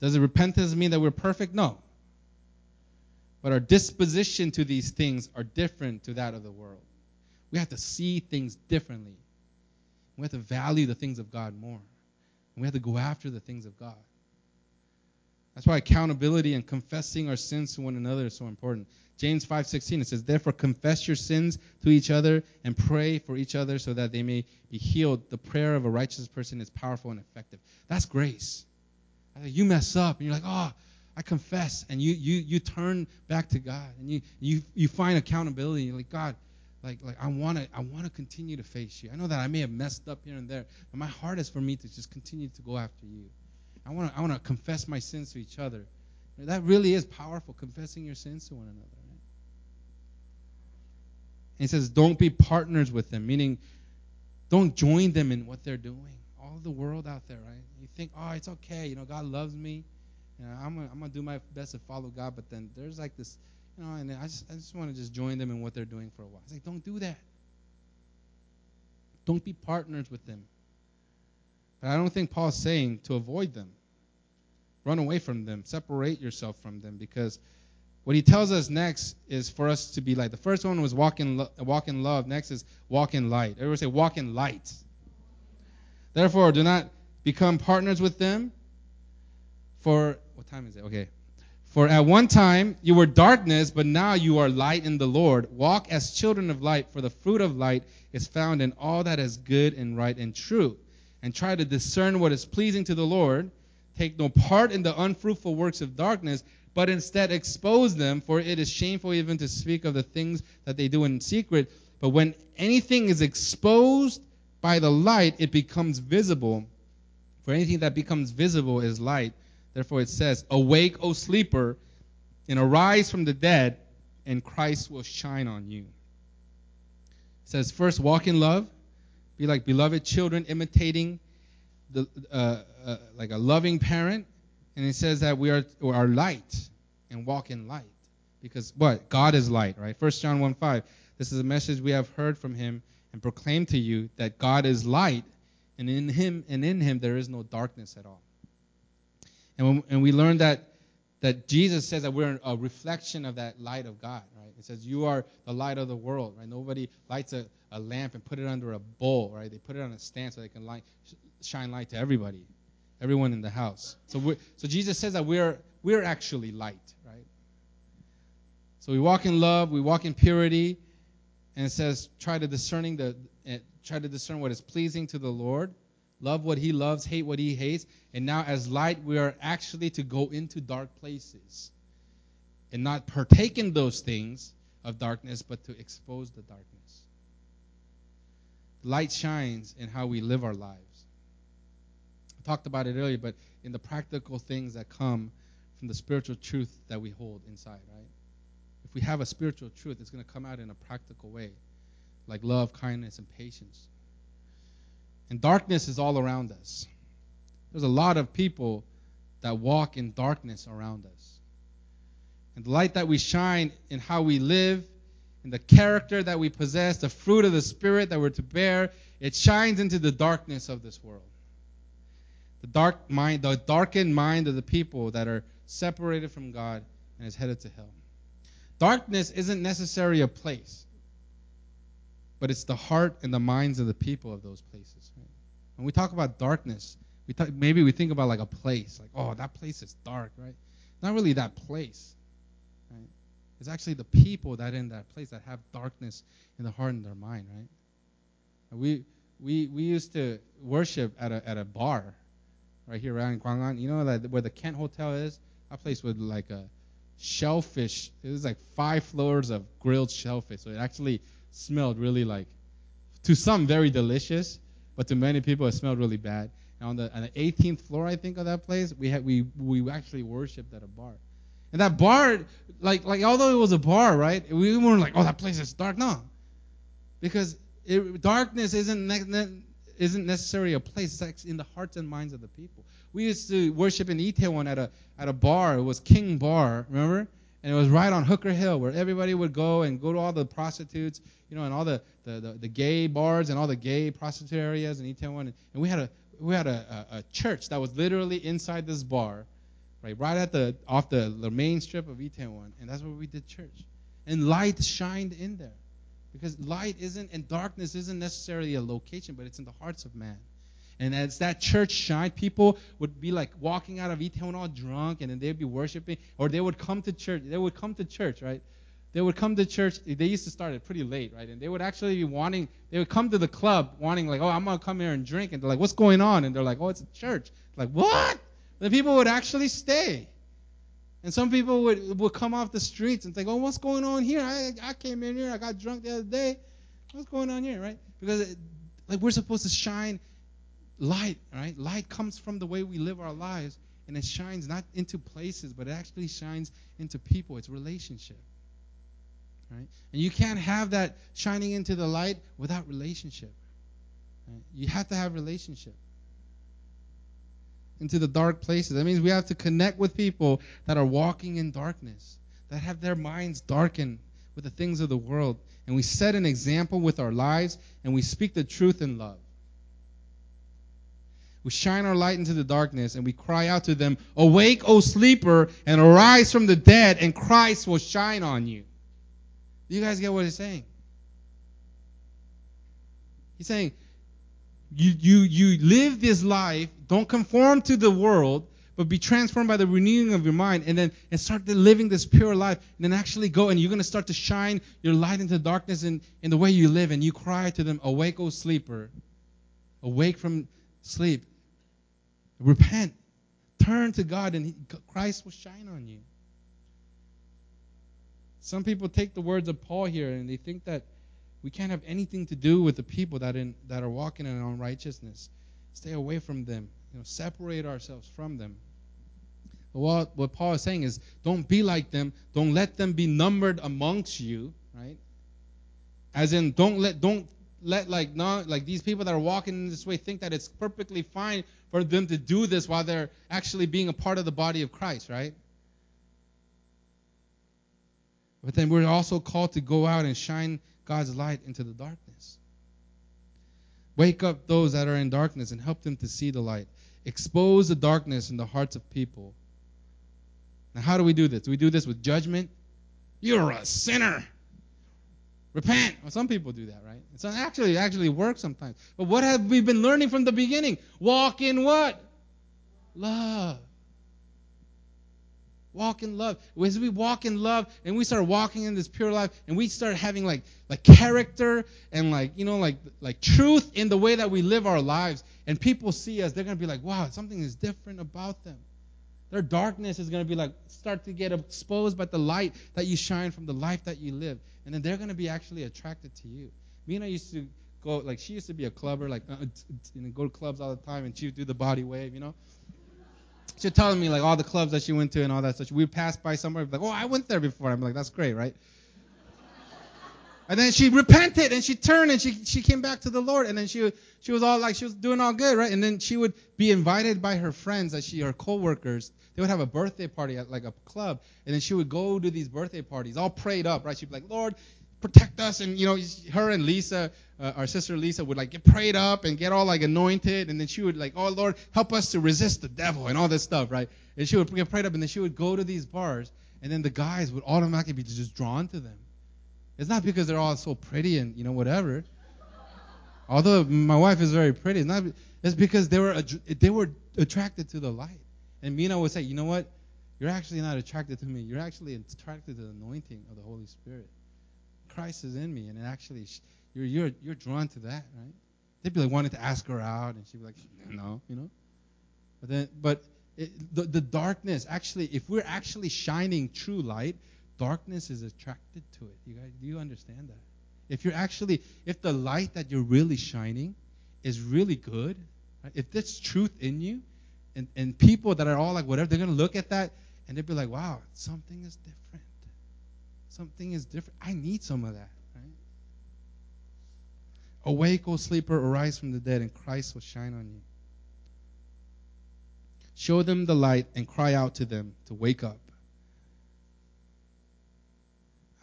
Does it repentance mean that we're perfect? No. But our disposition to these things are different to that of the world. We have to see things differently. We have to value the things of God more. We have to go after the things of God. That's why accountability and confessing our sins to one another is so important. James 5:16 it says, "Therefore confess your sins to each other and pray for each other so that they may be healed. The prayer of a righteous person is powerful and effective." That's grace. You mess up and you're like, "Oh, I confess," and you you you turn back to God and you you you find accountability. You're like, God, like like I want to I want to continue to face you. I know that I may have messed up here and there, but my heart is for me to just continue to go after you. I want to I to confess my sins to each other. That really is powerful, confessing your sins to one another. And he says, don't be partners with them, meaning don't join them in what they're doing. All the world out there, right? You think, oh, it's okay, you know, God loves me. You know, I'm gonna, I'm gonna do my best to follow God, but then there's like this, you know, and I just I just want to just join them in what they're doing for a while. It's like, don't do that. Don't be partners with them. But I don't think Paul's saying to avoid them. Run away from them. Separate yourself from them because what he tells us next is for us to be like. The first one was walk in, lo- walk in love. Next is walk in light. Everyone say walk in light. Therefore, do not become partners with them. For what time is it? Okay. For at one time you were darkness, but now you are light in the Lord. Walk as children of light, for the fruit of light is found in all that is good and right and true. And try to discern what is pleasing to the Lord take no part in the unfruitful works of darkness, but instead expose them, for it is shameful even to speak of the things that they do in secret. But when anything is exposed by the light it becomes visible. For anything that becomes visible is light. Therefore it says, Awake, O sleeper, and arise from the dead, and Christ will shine on you. It says, First, walk in love. Be like beloved children, imitating the, uh, uh, like a loving parent. And it says that we are, we are light and walk in light. Because what? God is light, right? 1 John 1 5. This is a message we have heard from him and proclaimed to you that God is light, and in him and in him there is no darkness at all. And, when, and we learned that that Jesus says that we're a reflection of that light of God, right? It says you are the light of the world, right? Nobody lights a, a lamp and put it under a bowl, right? They put it on a stand so they can light, shine light to everybody, everyone in the house. So so Jesus says that we're we're actually light, right? So we walk in love, we walk in purity, and it says try to discerning the uh, try to discern what is pleasing to the Lord love what he loves, hate what he hates. And now, as light, we are actually to go into dark places and not partake in those things of darkness, but to expose the darkness. Light shines in how we live our lives. I talked about it earlier, but in the practical things that come from the spiritual truth that we hold inside, right? If we have a spiritual truth, it's going to come out in a practical way, like love, kindness, and patience. And darkness is all around us. There's a lot of people that walk in darkness around us. And the light that we shine in how we live, in the character that we possess, the fruit of the Spirit that we're to bear, it shines into the darkness of this world. The dark mind, the darkened mind of the people that are separated from God and is headed to hell. Darkness isn't necessarily a place but it's the heart and the minds of the people of those places. Right? When we talk about darkness, we talk, maybe we think about like a place, like oh that place is dark, right? Not really that place, right? It's actually the people that in that place that have darkness in the heart and their mind, right? We we we used to worship at a at a bar right here around Gwangan. You know like where the Kent Hotel is? That place with like a shellfish. It was like five floors of grilled shellfish. So it actually smelled really like, to some very delicious, but to many people it smelled really bad. And on the, on the 18th floor, I think, of that place, we had we we actually worshipped at a bar. And that bar, like like although it was a bar, right? We weren't like, oh, that place is dark. No, because it, darkness isn't isn't necessarily a place. It's in the hearts and minds of the people. We used to worship in Itaewon at a at a bar. It was King Bar, remember? and it was right on Hooker Hill where everybody would go and go to all the prostitutes, you know, and all the, the, the, the gay bars and all the gay prostitute areas in Itaewon. And, and we had a we had a, a, a, church that was literally inside this bar, right, right at the off the, the main strip of Itaewon, and that's where we did church. And light shined in there, because light isn't and darkness isn't necessarily a location, but it's in the hearts of man. And as that church shined, people would be like walking out of Itaewon all drunk, and then they'd be worshiping, or they would come to church. They would come to church, right? They would come to church. They used to start it pretty late, right? And they would actually be wanting. They would come to the club wanting like, oh, I'm gonna come here and drink. And they're like, what's going on? And they're like, oh, it's a church. Like what? The people would actually stay. And some people would would come off the streets and think, oh, what's going on here? I I came in here. I got drunk the other day. What's going on here, right? Because it, like we're supposed to shine light, right? Light comes from the way we live our lives, and it shines not into places, but it actually shines into people. It's relationship, right? And you can't have that shining into the light without relationship. Right? You have to have relationship into the dark places. That means we have to connect with people that are walking in darkness, that have their minds darkened with the things of the world. And we set an example with our lives, and we speak the truth in love. We shine our light into the darkness and we cry out to them, Awake, O sleeper, and arise from the dead, and Christ will shine on you. Do you guys get what he's saying? He's saying, you, you, you live this life, don't conform to the world, but be transformed by the renewing of your mind, and then and start living this pure life, and then actually go and you're going to start to shine your light into darkness in, in the way you live, and you cry to them, Awake, O sleeper, awake from sleep. Repent. Turn to God, and he, Christ will shine on you. Some people take the words of Paul here and they think that We can't have anything to do with the people that in that are walking in unrighteousness. Stay away from them. You know, separate ourselves from them. But what what Paul is saying is, don't be like them. Don't let them be numbered amongst you, right? As in, don't let don't let like not like these people that are walking in this way think that it's perfectly fine for them to do this while they're actually being a part of the body of Christ, right? But then we're also called to go out and shine God's light into the darkness. Wake up those that are in darkness and help them to see the light. Expose the darkness in the hearts of people. Now, how do we do this? Do we do this with judgment? You're a sinner. Repent. Well, some people do that, right? It's actually actually works sometimes. But what have we been learning from the beginning? Walk in what? Love. Walk in love. As we walk in love and we start walking in this pure life and we start having like like character and like you know like like truth in the way that we live our lives and people see us, they're gonna be like, wow, something is different about them. Their darkness is gonna be like start to get exposed by the light that you shine from the life that you live and then they're to be actually attracted to you. Mina used to go like she used to be a clubber, like uh, you know, go to clubs all the time, and she would do the body wave, you know. She'd tell me like all the clubs that she went to and all that stuff. We'd pass by somewhere, like, oh, I went there before. I'm like, that's great, right? And then she repented and she turned and she she came back to the Lord and then she she was all like she was doing all good, right? And then she would be invited by her friends, that she her coworkers. They would have a birthday party at like a club, and then she would go to these birthday parties, all prayed up, right? She'd be like, Lord, protect us, and you know, her and Lisa, uh, our sister Lisa, would like get prayed up and get all like anointed, and then she would like, oh Lord, help us to resist the devil and all this stuff, right? And she would get prayed up, and then she would go to these bars, and then the guys would automatically be just drawn to them. It's not because they're all so pretty and you know whatever. Although my wife is very pretty, it's not. It's because they were they were attracted to the light. And Mina would say, you know what? You're actually not attracted to me. You're actually attracted to the anointing of the Holy Spirit. Christ is in me, and actually you're you're you're drawn to that, right? They'd be like wanting to ask her out, and she'd be like, no, you know. But then, but it, the the darkness actually, if we're actually shining true light, darkness is attracted to it. You guys, do you understand that? If you're actually, if the light that you're really shining is really good, right? if there's truth in you, and, and people that are all like whatever, they're to look at that and they'd be like, wow, something is different. Something is different. I need some of that. Right? Awake, O sleeper, arise from the dead, and Christ will shine on you. Show them the light and cry out to them to wake up.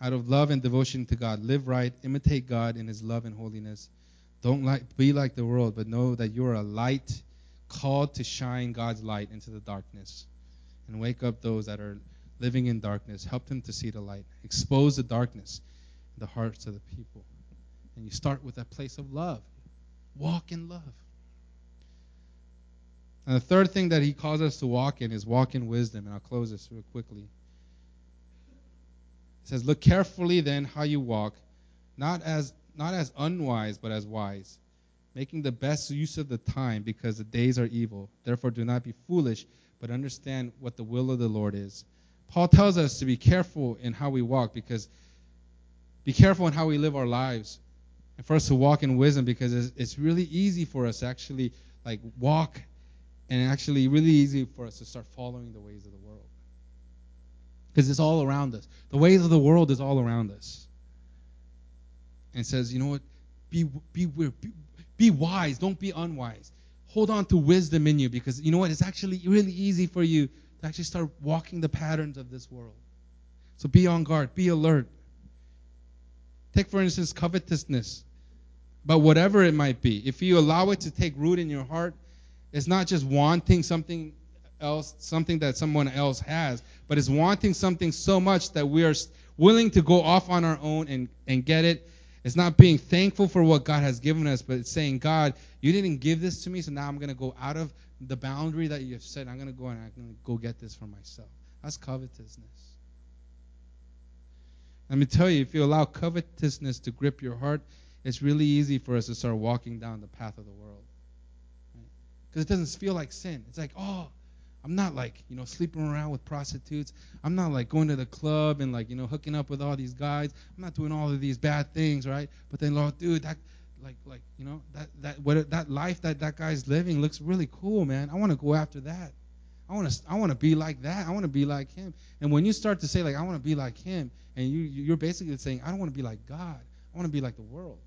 Out of love and devotion to God, live right, imitate God in His love and holiness. Don't like, be like the world, but know that you are a light called to shine God's light into the darkness and wake up those that are living in darkness. Help them to see the light. Expose the darkness in the hearts of the people. And you start with that place of love. Walk in love. And the third thing that he calls us to walk in is walk in wisdom. And I'll close this real quickly. It says, Look carefully then how you walk, not as not as unwise, but as wise making the best use of the time because the days are evil. Therefore, do not be foolish, but understand what the will of the Lord is. Paul tells us to be careful in how we walk because be careful in how we live our lives and for us to walk in wisdom because it's, it's really easy for us to actually like walk and actually really easy for us to start following the ways of the world. Because it's all around us. The ways of the world is all around us. And says you know what? Be, be, be, be wise, don't be unwise. Hold on to wisdom in you because you know what? It's actually really easy for you to actually start walking the patterns of this world. So be on guard, be alert. Take, for instance, covetousness. But whatever it might be, if you allow it to take root in your heart, it's not just wanting something else, something that someone else has, but it's wanting something so much that we are willing to go off on our own and, and get it it's not being thankful for what God has given us, but it's saying, God, you didn't give this to me, so now I'm going to go out of the boundary that you have set. I'm going to go and I'm going to go get this for myself. That's covetousness. Let me tell you, if you allow covetousness to grip your heart, it's really easy for us to start walking down the path of the world. Because right? it doesn't feel like sin. It's like, oh, I'm not like, you know, sleeping around with prostitutes. I'm not like going to the club and like, you know, hooking up with all these guys. I'm not doing all of these bad things, right? But then, Lord, dude, that like like you know that that what that life that that guy's living looks really cool, man. I want to go after that. I want to I want to be like that. I want to be like him. And when you start to say like I want to be like him, and you you're basically saying I don't want to be like God. I want to be like the world.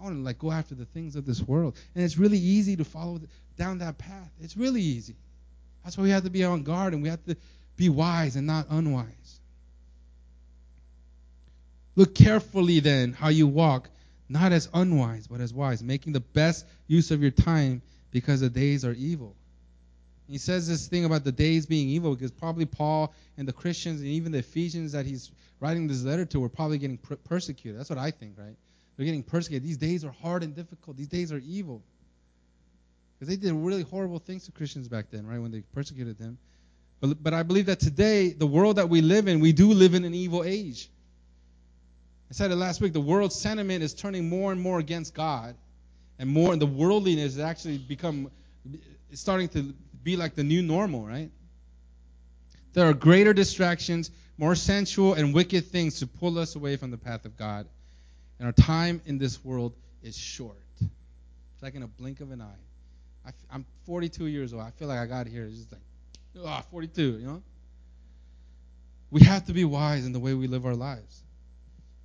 I want to like go after the things of this world. And it's really easy to follow down that path. It's really easy. That's why we have to be on guard and we have to be wise and not unwise. Look carefully then how you walk, not as unwise, but as wise, making the best use of your time because the days are evil. He says this thing about the days being evil because probably Paul and the Christians and even the Ephesians that he's writing this letter to were probably getting per- persecuted. That's what I think, right? They're getting persecuted. These days are hard and difficult. These days are evil. Because they did really horrible things to Christians back then, right, when they persecuted them. But, but I believe that today, the world that we live in, we do live in an evil age. I said it last week. The world's sentiment is turning more and more against God, and more, and the worldliness has actually become, starting to be like the new normal, right? There are greater distractions, more sensual and wicked things to pull us away from the path of God. And our time in this world is short. It's like in a blink of an eye. I, am 42 years old. I feel like I got here. It's just like, ah, oh, 42, you know? We have to be wise in the way we live our lives.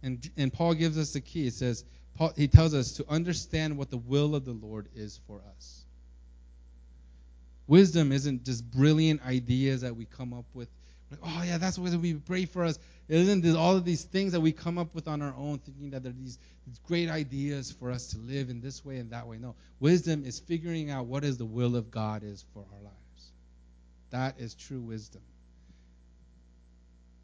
And, and Paul gives us the key. He says, Paul, he tells us to understand what the will of the Lord is for us. Wisdom isn't just brilliant ideas that we come up with. Like, oh, yeah, that's what we pray for us. It isn't all of these things that we come up with on our own, thinking that they're these, these great ideas for us to live in this way and that way. No. Wisdom is figuring out what is the will of God is for our lives. That is true wisdom.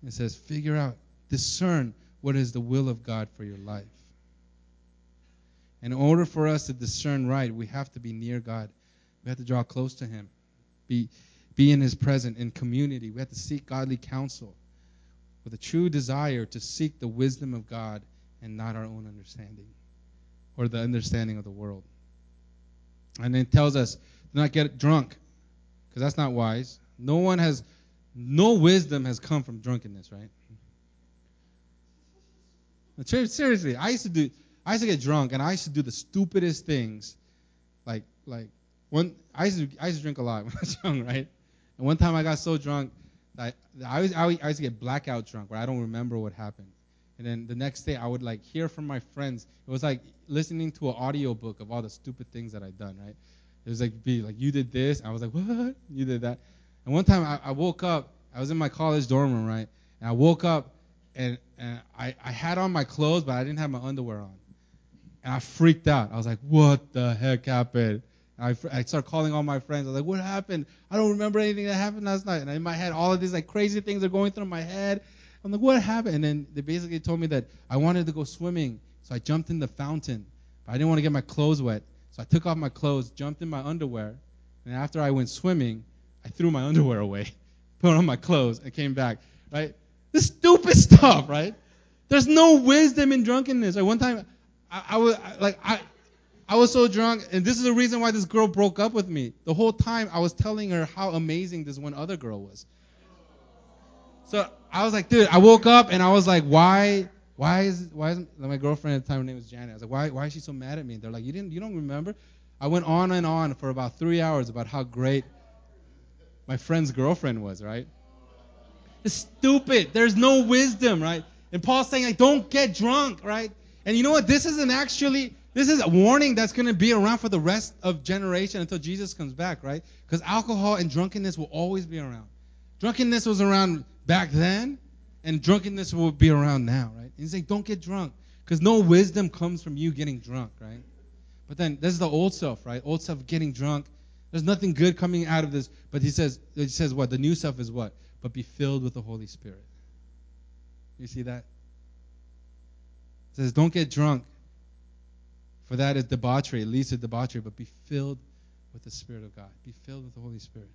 It says, figure out, discern what is the will of God for your life. In order for us to discern right, we have to be near God. We have to draw close to Him, be, be in His presence, in community. We have to seek godly counsel with a true desire to seek the wisdom of God and not our own understanding or the understanding of the world. And it tells us do not get drunk because that's not wise. No one has, no wisdom has come from drunkenness, right? Seriously, I used to do, I used to get drunk and I used to do the stupidest things, like like one. I used to I used to drink a lot when I was young, right? And one time I got so drunk I, I, was, I used to get blackout drunk where I don't remember what happened. And then the next day I would like hear from my friends. It was like listening to an audio book of all the stupid things that I'd done, right? It was like be like you did this. I was like, what? You did that. And one time I, I woke up. I was in my college dorm room, right? And I woke up and, and I, I had on my clothes, but I didn't have my underwear on. And I freaked out. I was like, what the heck happened? I, I started calling all my friends. I was like, what happened? I don't remember anything that happened last night. And in my head, all of these like crazy things are going through my head. I'm like, what happened? And then they basically told me that I wanted to go swimming. So I jumped in the fountain. But I didn't want to get my clothes wet. So I took off my clothes, jumped in my underwear. And after I went swimming, I threw my underwear away, put on my clothes, and came back. Right? This stupid stuff, right? There's no wisdom in drunkenness. Like one time, I, I was like, I, I was so drunk, and this is the reason why this girl broke up with me. The whole time I was telling her how amazing this one other girl was. So I was like, dude, I woke up and I was like, why, why is, why is my girlfriend at the time her name was Janet? I was like, why, why is she so mad at me? They're like, you didn't, you don't remember? I went on and on for about three hours about how great my friend's girlfriend was, right? It's stupid. There's no wisdom, right? And Paul's saying, like, don't get drunk, right? And you know what? This isn't actually this is a warning that's going to be around for the rest of generation until Jesus comes back, right? Because alcohol and drunkenness will always be around. Drunkenness was around back then, and drunkenness will be around now, right? And he's saying, don't get drunk, because no wisdom comes from you getting drunk, right? But then this is the old self, right? Old self getting drunk. There's nothing good coming out of this. But he says, he says what? The new self is what? But be filled with the Holy Spirit. You see that? It says, don't get drunk for that is debauchery. It leads to debauchery, but be filled with the Spirit of God. Be filled with the Holy Spirit.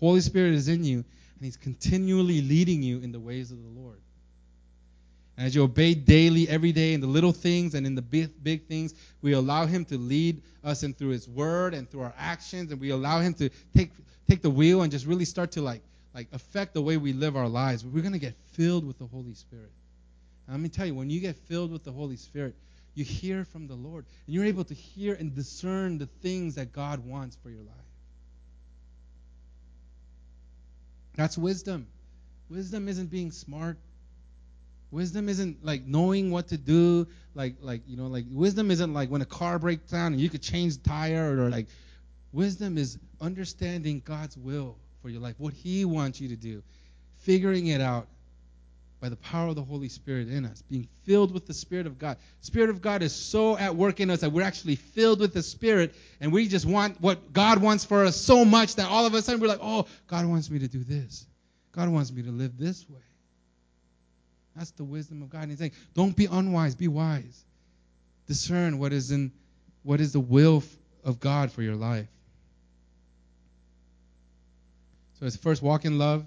Holy Spirit is in you, and He's continually leading you in the ways of the Lord. And as you obey daily, every day, in the little things and in the big, big things, we allow Him to lead us in through His Word and through our actions, and we allow Him to take take the wheel and just really start to like like affect the way we live our lives. We're going to get filled with the Holy Spirit. And let me tell you, when you get filled with the Holy Spirit, you hear from the Lord, and you're able to hear and discern the things that God wants for your life. That's wisdom. Wisdom isn't being smart. Wisdom isn't like knowing what to do. Like like you know like wisdom isn't like when a car breaks down and you could change the tire or like wisdom is understanding God's will for your life, what He wants you to do, figuring it out by the power of the Holy Spirit in us, being filled with the Spirit of God. Spirit of God is so at work in us that we're actually filled with the Spirit, and we just want what God wants for us so much that all of a sudden we're like, oh, God wants me to do this. God wants me to live this way. That's the wisdom of God. And he's saying, don't be unwise, be wise. Discern what is in what is the will of God for your life. So it's first walk in love,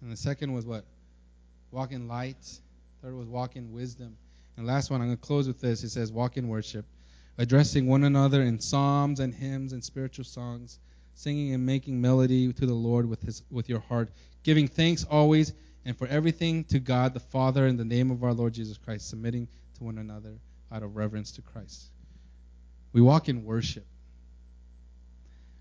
and the second was what? Walk in light. Third was walk in wisdom. And last one, I'm going to close with this. It says walk in worship, addressing one another in psalms and hymns and spiritual songs, singing and making melody to the Lord with his with your heart, giving thanks always and for everything to God the Father in the name of our Lord Jesus Christ, submitting to one another out of reverence to Christ. We walk in worship.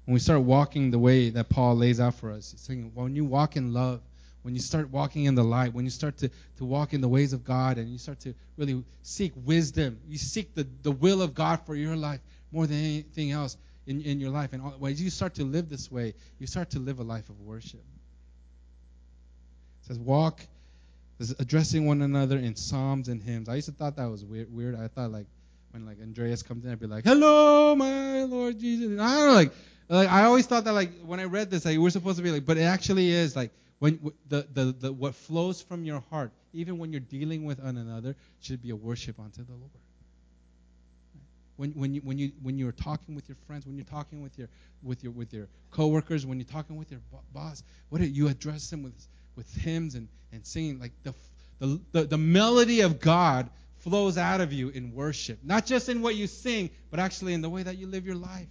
When we start walking the way that Paul lays out for us, he's saying, when you walk in love, when you start walking in the light, when you start to, to walk in the ways of God and you start to really seek wisdom, you seek the, the will of God for your life more than anything else in, in your life. And all, when you start to live this way, you start to live a life of worship. It says, walk, addressing one another in psalms and hymns. I used to thought that was weird. weird. I thought like when like Andreas comes in, I'd be like, "Hello, my Lord Jesus." And I don't know, like, like I always thought that like when I read this, like we're supposed to be like, but it actually is like when the, the, the what flows from your heart, even when you're dealing with one another, should be a worship unto the Lord. When, when you when you when you're talking with your friends, when you're talking with your with your with your coworkers, when you're talking with your boss, what do you address them with with hymns and, and singing like the, the the the melody of God flows out of you in worship, not just in what you sing, but actually in the way that you live your life.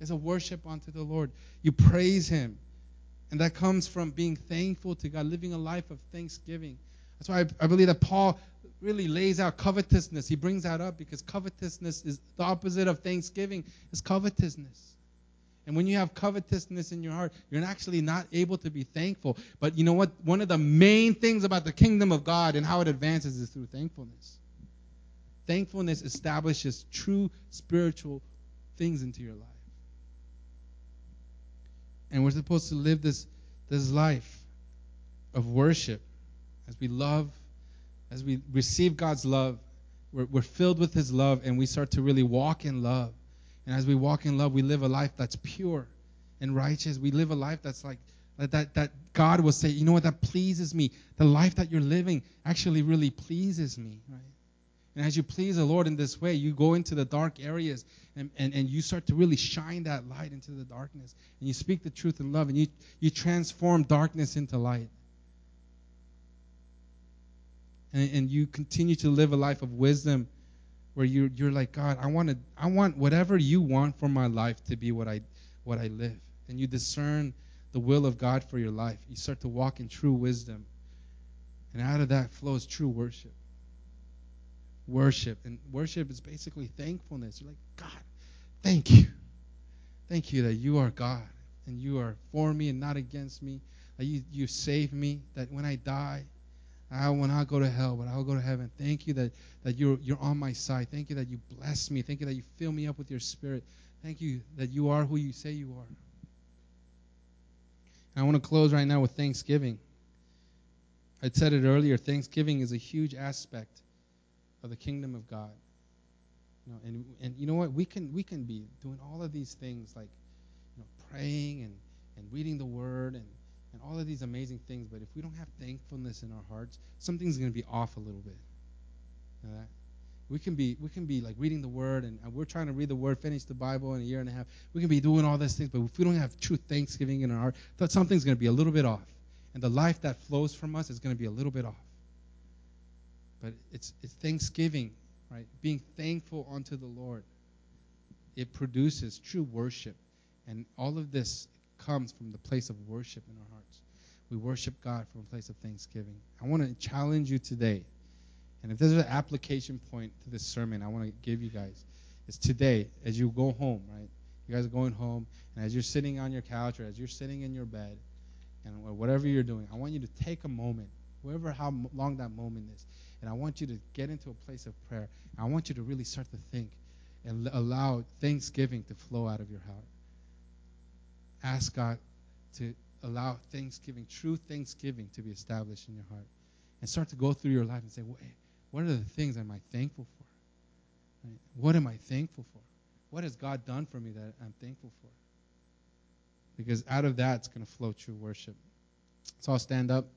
It's a worship unto the Lord. You praise Him. And that comes from being thankful to God, living a life of thanksgiving. That's why I, I, believe that Paul really lays out covetousness. He brings that up because covetousness is the opposite of thanksgiving, is covetousness. And when you have covetousness in your heart, you're actually not able to be thankful. But you know what? One of the main things about the kingdom of God and how it advances is through thankfulness. Thankfulness establishes true spiritual things into your life. And we're supposed to live this, this life of worship as we love, as we receive God's love. We're, we're filled with His love, and we start to really walk in love. And as we walk in love, we live a life that's pure and righteous. We live a life that's like that, that God will say, you know what, that pleases me. The life that you're living actually really pleases me, right? And as you please the Lord in this way, you go into the dark areas and, and, and you start to really shine that light into the darkness. And you speak the truth in love and you, you transform darkness into light. And, and you continue to live a life of wisdom where you, you're like, God, I want to, I want whatever you want for my life to be what I, what I live. And you discern the will of God for your life. You start to walk in true wisdom. And out of that flows true worship worship. And worship is basically thankfulness. You're like, God, thank you. Thank you that you are God and you are for me and not against me. That you, you save me. That when I die, I will not go to hell, but I will go to heaven. Thank you that, that you're, you're on my side. Thank you that you bless me. Thank you that you fill me up with your spirit. Thank you that you are who you say you are. And I want to close right now with thanksgiving. I said it earlier Thanksgiving is a huge aspect of the kingdom of God. You know, and and you know what? We can we can be doing all of these things like you know praying and and reading the word and and all of these amazing things, but if we don't have thankfulness in our hearts, something's going to be off a little bit. You know that? We can be we can be like reading the word and we're trying to read the word, finish the Bible in a year and a half. We can be doing all these things, but if we don't have true thanksgiving in our heart, that something's going to be a little bit off. And the life that flows from us is going to be a little bit off. But it's, it's thanksgiving, right? Being thankful unto the Lord. It produces true worship. And all of this comes from the place of worship in our hearts. We worship God from a place of thanksgiving. I want to challenge you today. And if there's an application point to this sermon, I want to give you guys is today as you go home, right? You guys are going home, and as you're sitting on your couch or as you're sitting in your bed, and whatever you're doing, I want you to take a moment, whoever how long that moment is, and I want you to get into a place of prayer. I want you to really start to think and allow thanksgiving to flow out of your heart. Ask God to allow thanksgiving, true thanksgiving, to be established in your heart, and start to go through your life and say, "What are the things am I thankful for? Right? What am I thankful for? What has God done for me that I'm thankful for?" Because out of that, it's going to flow true worship. So I'll stand up.